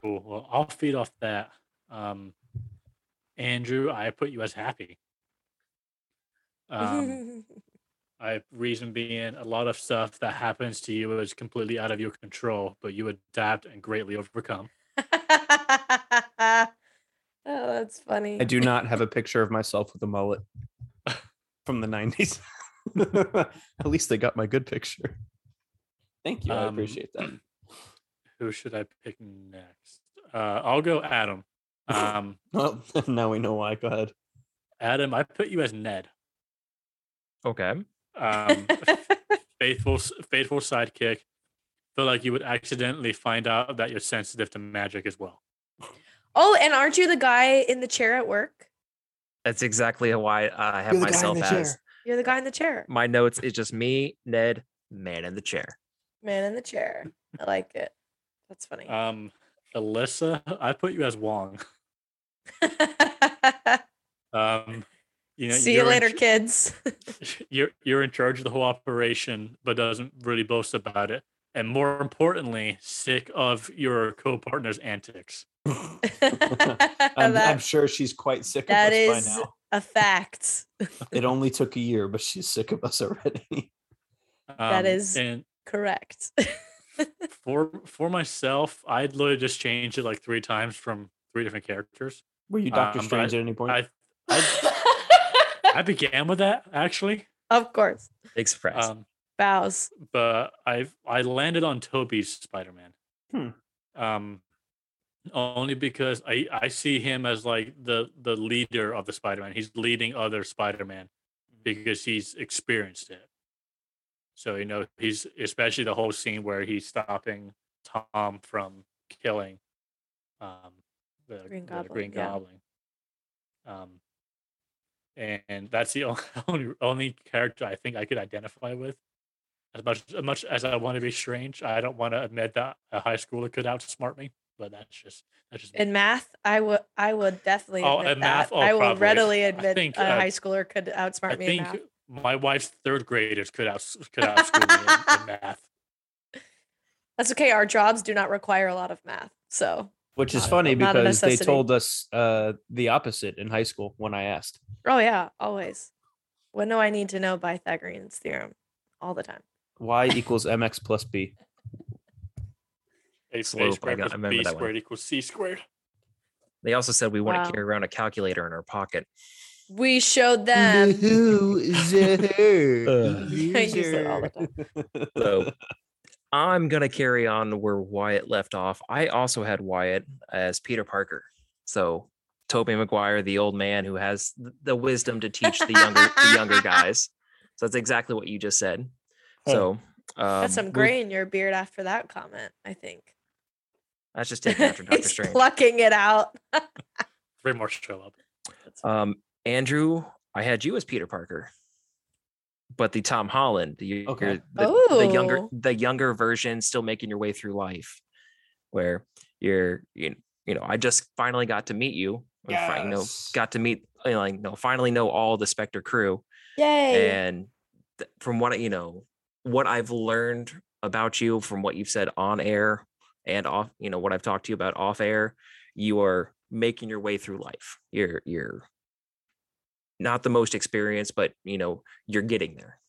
Cool. Well, I'll feed off that. Um, Andrew, I put you as happy. Um, [LAUGHS] I reason being a lot of stuff that happens to you is completely out of your control, but you adapt and greatly overcome. [LAUGHS] oh, that's funny. I do not have a [LAUGHS] picture of myself with a mullet from the 90s. [LAUGHS] At least they got my good picture. Thank you. I Um, appreciate that. [CLEARS THROAT] Who should I pick next? Uh, I'll go Adam. [LAUGHS] Um, Well, [LAUGHS] now we know why. Go ahead. Adam, I put you as Ned. Okay. Um, faithful, faithful sidekick. Feel like you would accidentally find out that you're sensitive to magic as well. oh, and aren't you the guy in the chair at work? That's exactly why I have You're the guy in myself as chair. You're the guy in the chair. my notes is just me, Ned, man in the chair. Man in the chair. I like it. That's funny. Um, Alyssa, [LAUGHS] I put you as Wong. [LAUGHS] Um, you know, See you you're in later, kids. [LAUGHS] You're you're in charge of the whole operation, but doesn't really boast about it. And more importantly, sick of your co-partner's antics. I'm, I'm sure she's quite sick of that us is by now. A fact. It only took a year, but she's sick of us already. That Um, is- and Correct. for for myself, I'd literally just changed it like three times from three different characters. Were you Doctor Um, but Strange at any point? I, I I [LAUGHS] began with that actually, of course. Big surprise. um, Bows. but I I landed on Tobey's Spider Man. Hmm. Um, only because I I see him as like the the leader of the Spider Man. He's leading other Spider Man because he's experienced it. So you know he's especially the whole scene where he's stopping Tom from killing um the Green the Goblin, Green yeah. Goblin. Um, and that's the only, [LAUGHS] only only character I think I could identify with. As much as much as I want to be strange, I don't want to admit that a high schooler could outsmart me. But that's just that's just me. In math, I would I would definitely Oh, admit in that. math? Oh, I will probably. readily I admit think, a uh, high schooler could outsmart I me in think math. my wife's third graders could out could [LAUGHS] outschool me in, in math. That's okay. Our jobs do not require a lot of math. So Which is not funny not a because they told us uh, the opposite in high school when I asked. oh yeah, always. When do I need to know Pythagorean's theorem? All the time. Y equals mx plus b. A, a Slope, I squared got- plus I remember b that one. squared equals c squared. they also said we Wow. want to carry around a calculator in our pocket. We showed them. Loser. I use that all the time. So [LAUGHS] I'm gonna carry on where Wyatt left off. I also had Wyatt as Peter Parker. So Tobey Maguire, the old man who has th- the wisdom to teach the younger the younger [LAUGHS] guys. So that's exactly what you just said. So um, Got some gray in your beard after that comment. I think. That's just taken after [LAUGHS] Doctor He's Strange. plucking it out. Three more show up. [LAUGHS] Um, Andrew, I had you as Peter Parker, but the Tom Holland, the, Okay. the, the younger Oh. the younger version, still making your way through life, where you're you, you know I just finally got to meet you, or fi- you know Yes. got to meet you know, like no finally know all the Spectre crew, Yay. and th- from what I- you know what I've learned about you from what you've said on air and off you know what I've talked to you about off air you are making your way through life you're you're not the most experienced but you know you're getting there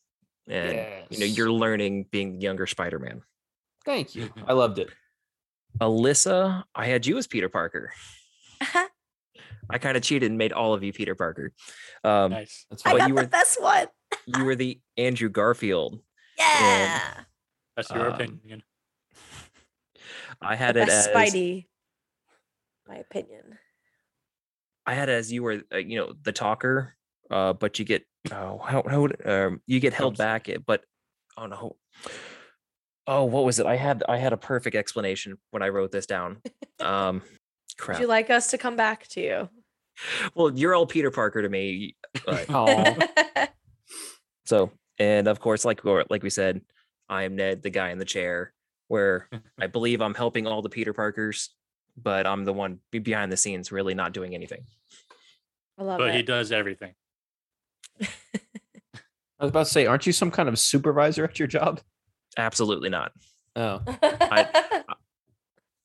and you know you're learning being younger Spider-Man Thank you. [LAUGHS] I loved it. Alyssa I had you as Peter Parker [LAUGHS] I kind of cheated and made all of you Peter Parker um Nice. That's I got you the were- best one. you were the Andrew Garfield Yeah. That's your Um, opinion. I had the it as Spidey. My opinion. I had it as you were, uh, you know, the talker, uh, but you get, oh, how, how would, um, you get held back, it- but, oh no, oh, what was it? I had, I had a perfect explanation when I wrote this down. Um, Would you like us to come back to you? well, you're all Peter Parker to me. [LAUGHS] so, and of course, like, or- like we said, I am Ned, the guy in the chair, where [LAUGHS] I believe I'm helping all the Peter Parkers, but I'm the one behind the scenes, really not doing anything. I love But it. he does everything. [LAUGHS] I was about to say, aren't you some kind of supervisor at your job? Absolutely not. Oh, [LAUGHS] I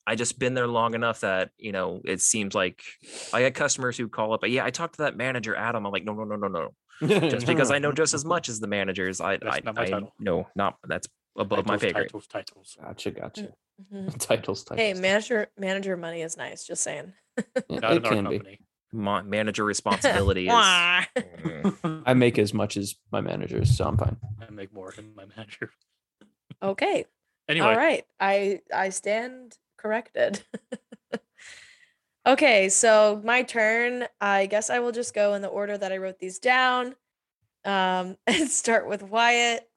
I just been there long enough that you know it seems like I get customers who call up. But yeah, I talked to that manager Adam. I'm like, no, no, no, no, no. Just because I know just as much as the managers, I, That's I, not my I title. no, not that's above my Titles, pay grade. Titles, titles. Gotcha, gotcha. [LAUGHS] Mhm. Titles, titles. Hey, manager manager money is nice. Just saying. Yeah, Not it in our can be. company. Ma- manager responsibility [LAUGHS] is. Mm. I make as much as my managers, so I'm fine. I make more than my manager. okay. Anyway, All right. I I stand corrected. [LAUGHS] okay, so my turn. I guess I will just go in the order that I wrote these down. Um and start with Wyatt.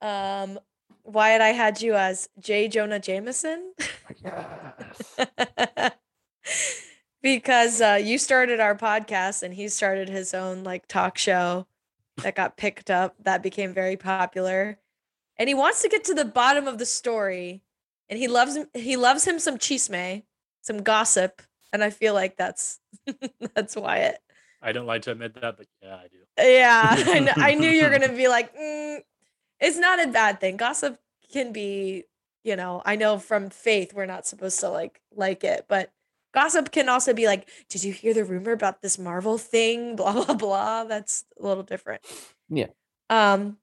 Um Wyatt, I had you as J. Jonah Jameson. [LAUGHS] [LAUGHS] because uh, you started our podcast and he started his own like talk show that got picked up that became very popular and he wants to get to the bottom of the story and he loves him he loves him some chisme some gossip and i feel like that's [LAUGHS] that's wyatt I don't like to admit that, but yeah, I do. yeah I, kn- I knew you were gonna be like mm, it's not a bad thing. Gossip can be you know i know from faith we're not supposed to like like it but gossip can also be like did you hear the rumor about this marvel thing? [LAUGHS] Blah blah blah. That's a little different. Yeah. um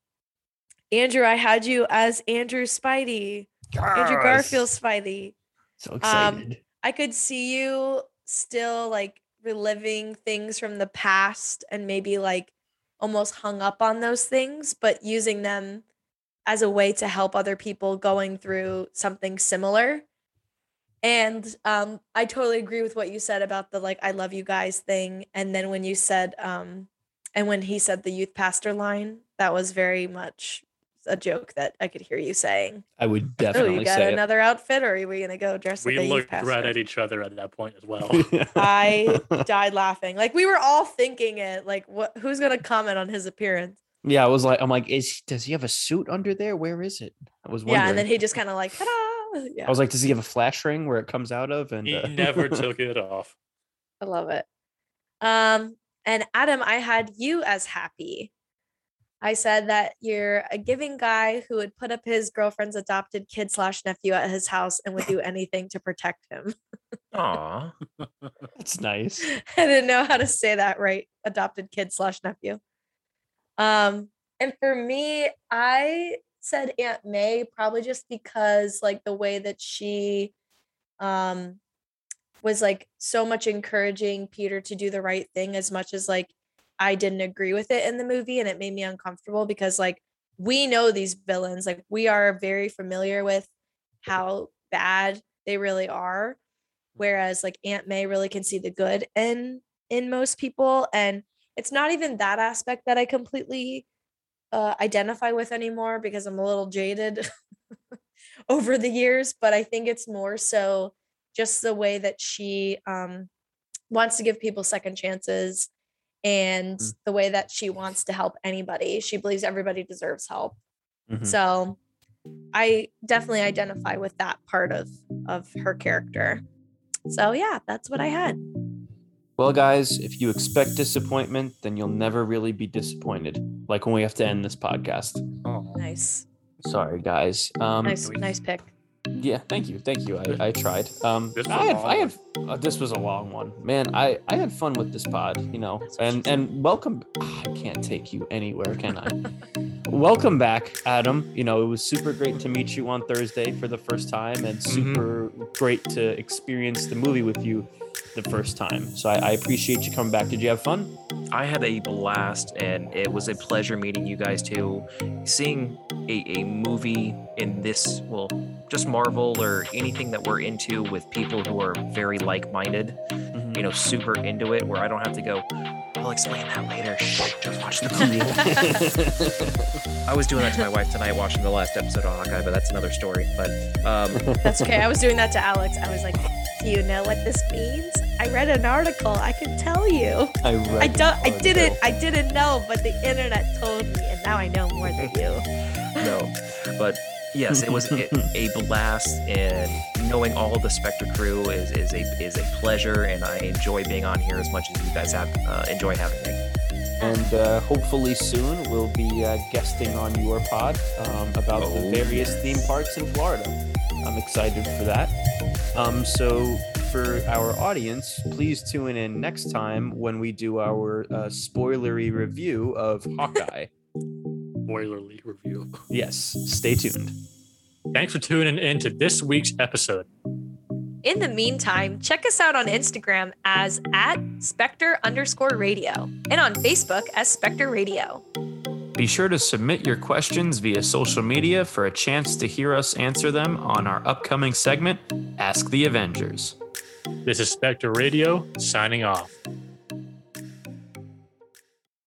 andrew i had you as andrew spidey. Andrew garfield spidey. So Um, excited. I could see you still like reliving things from the past and maybe like almost hung up on those things, but using them as a way to help other people going through something similar. And um, I totally agree with what you said about the like, I love you guys thing. And then when you said, um, and when he said the youth pastor line, that was very much a joke that I could hear you saying. I would definitely. Oh, definitely you got say another outfit, or are we gonna go dress We like a looked pastor? right at each other at that point as well. [LAUGHS] I [LAUGHS] died laughing. Like we were all thinking it. Like, what? Who's gonna comment on his appearance? yeah, I was like, I'm like, is does he have a suit under there? Where is it? I was wondering. Yeah, and then he just kind of like, ta-da! Yeah, I was like, does he have a flash ring where it comes out of? And he uh, never [LAUGHS] took it off. I love it. Um, and Adam, I had you as happy. I said that you're a giving guy who would put up his girlfriend's adopted kid slash nephew at his house and would do [LAUGHS] anything to protect him. Aw. [LAUGHS] That's nice. [LAUGHS] I didn't know how to say that right. Adopted kid slash nephew. Um, and for me, I said Aunt May probably just because like the way that she um was like so much encouraging Peter to do the right thing as much as like I didn't agree with it in the movie and it made me uncomfortable because like we know these villains like we are very familiar with how bad they really are whereas like Aunt May really can see the good in in most people and it's not even that aspect that I completely uh, identify with anymore because I'm a little jaded [LAUGHS] over the years but I think it's more so just the way that she um, wants to give people second chances and Mm. the way that she wants to help anybody she believes everybody deserves help Mhm. so I definitely identify with that part of of her character. So yeah, that's what I had. Well, guys, if you expect disappointment, then you'll never really be disappointed. Like when we have to end this podcast. Oh, Nice. Sorry, guys. Um, Nice nice pick. Yeah, thank you, thank you. I, I tried. Um, This was I a had, I had, uh, this was a long one, man. I, I had fun with this pod, you know, and and welcome. I can't take you anywhere, can I? [LAUGHS] welcome back, Adam. You know, it was super great to meet you on Thursday for the first time, and super great to experience the movie with you the first time. So I, I appreciate you coming back. Did you have fun? I had a blast, and it was a pleasure meeting you guys too. Seeing a, a movie in this, well, just Marvel or anything that we're into with people who are very like minded, Mm-hmm. you know, super into it, where I don't have to go, I'll explain that later. Shh, just watch the movie. [LAUGHS] I was doing that to my wife tonight, watching the last episode of Hawkeye, but that's another story. But um, That's okay. I was doing that to Alex. I was like, "Do you know what this means?" I read an article. I can tell you. I read I don't. I didn't. I didn't know, but the internet told me, and now I know more than you. [LAUGHS] no, but yes, it was a, a blast, and knowing all of the Spectre crew is is a is a pleasure, and I enjoy being on here as much as you guys have uh, enjoy having me. and uh, hopefully soon we'll be uh, guesting on your pod um, about the Oh, various theme parks in Florida. I'm excited for that. Um, so for our audience, please tune in next time when we do our uh, spoilery review of Hawkeye. [LAUGHS] Spoilerly review. yes, stay tuned. Thanks for tuning in to this week's episode. In the meantime, check us out on Instagram as at Spectre underscore radio and on Facebook as Spectre Radio. Be sure to submit your questions via social media for a chance to hear us answer them on our upcoming segment, Ask the Avengers. This is Spectre Radio signing off.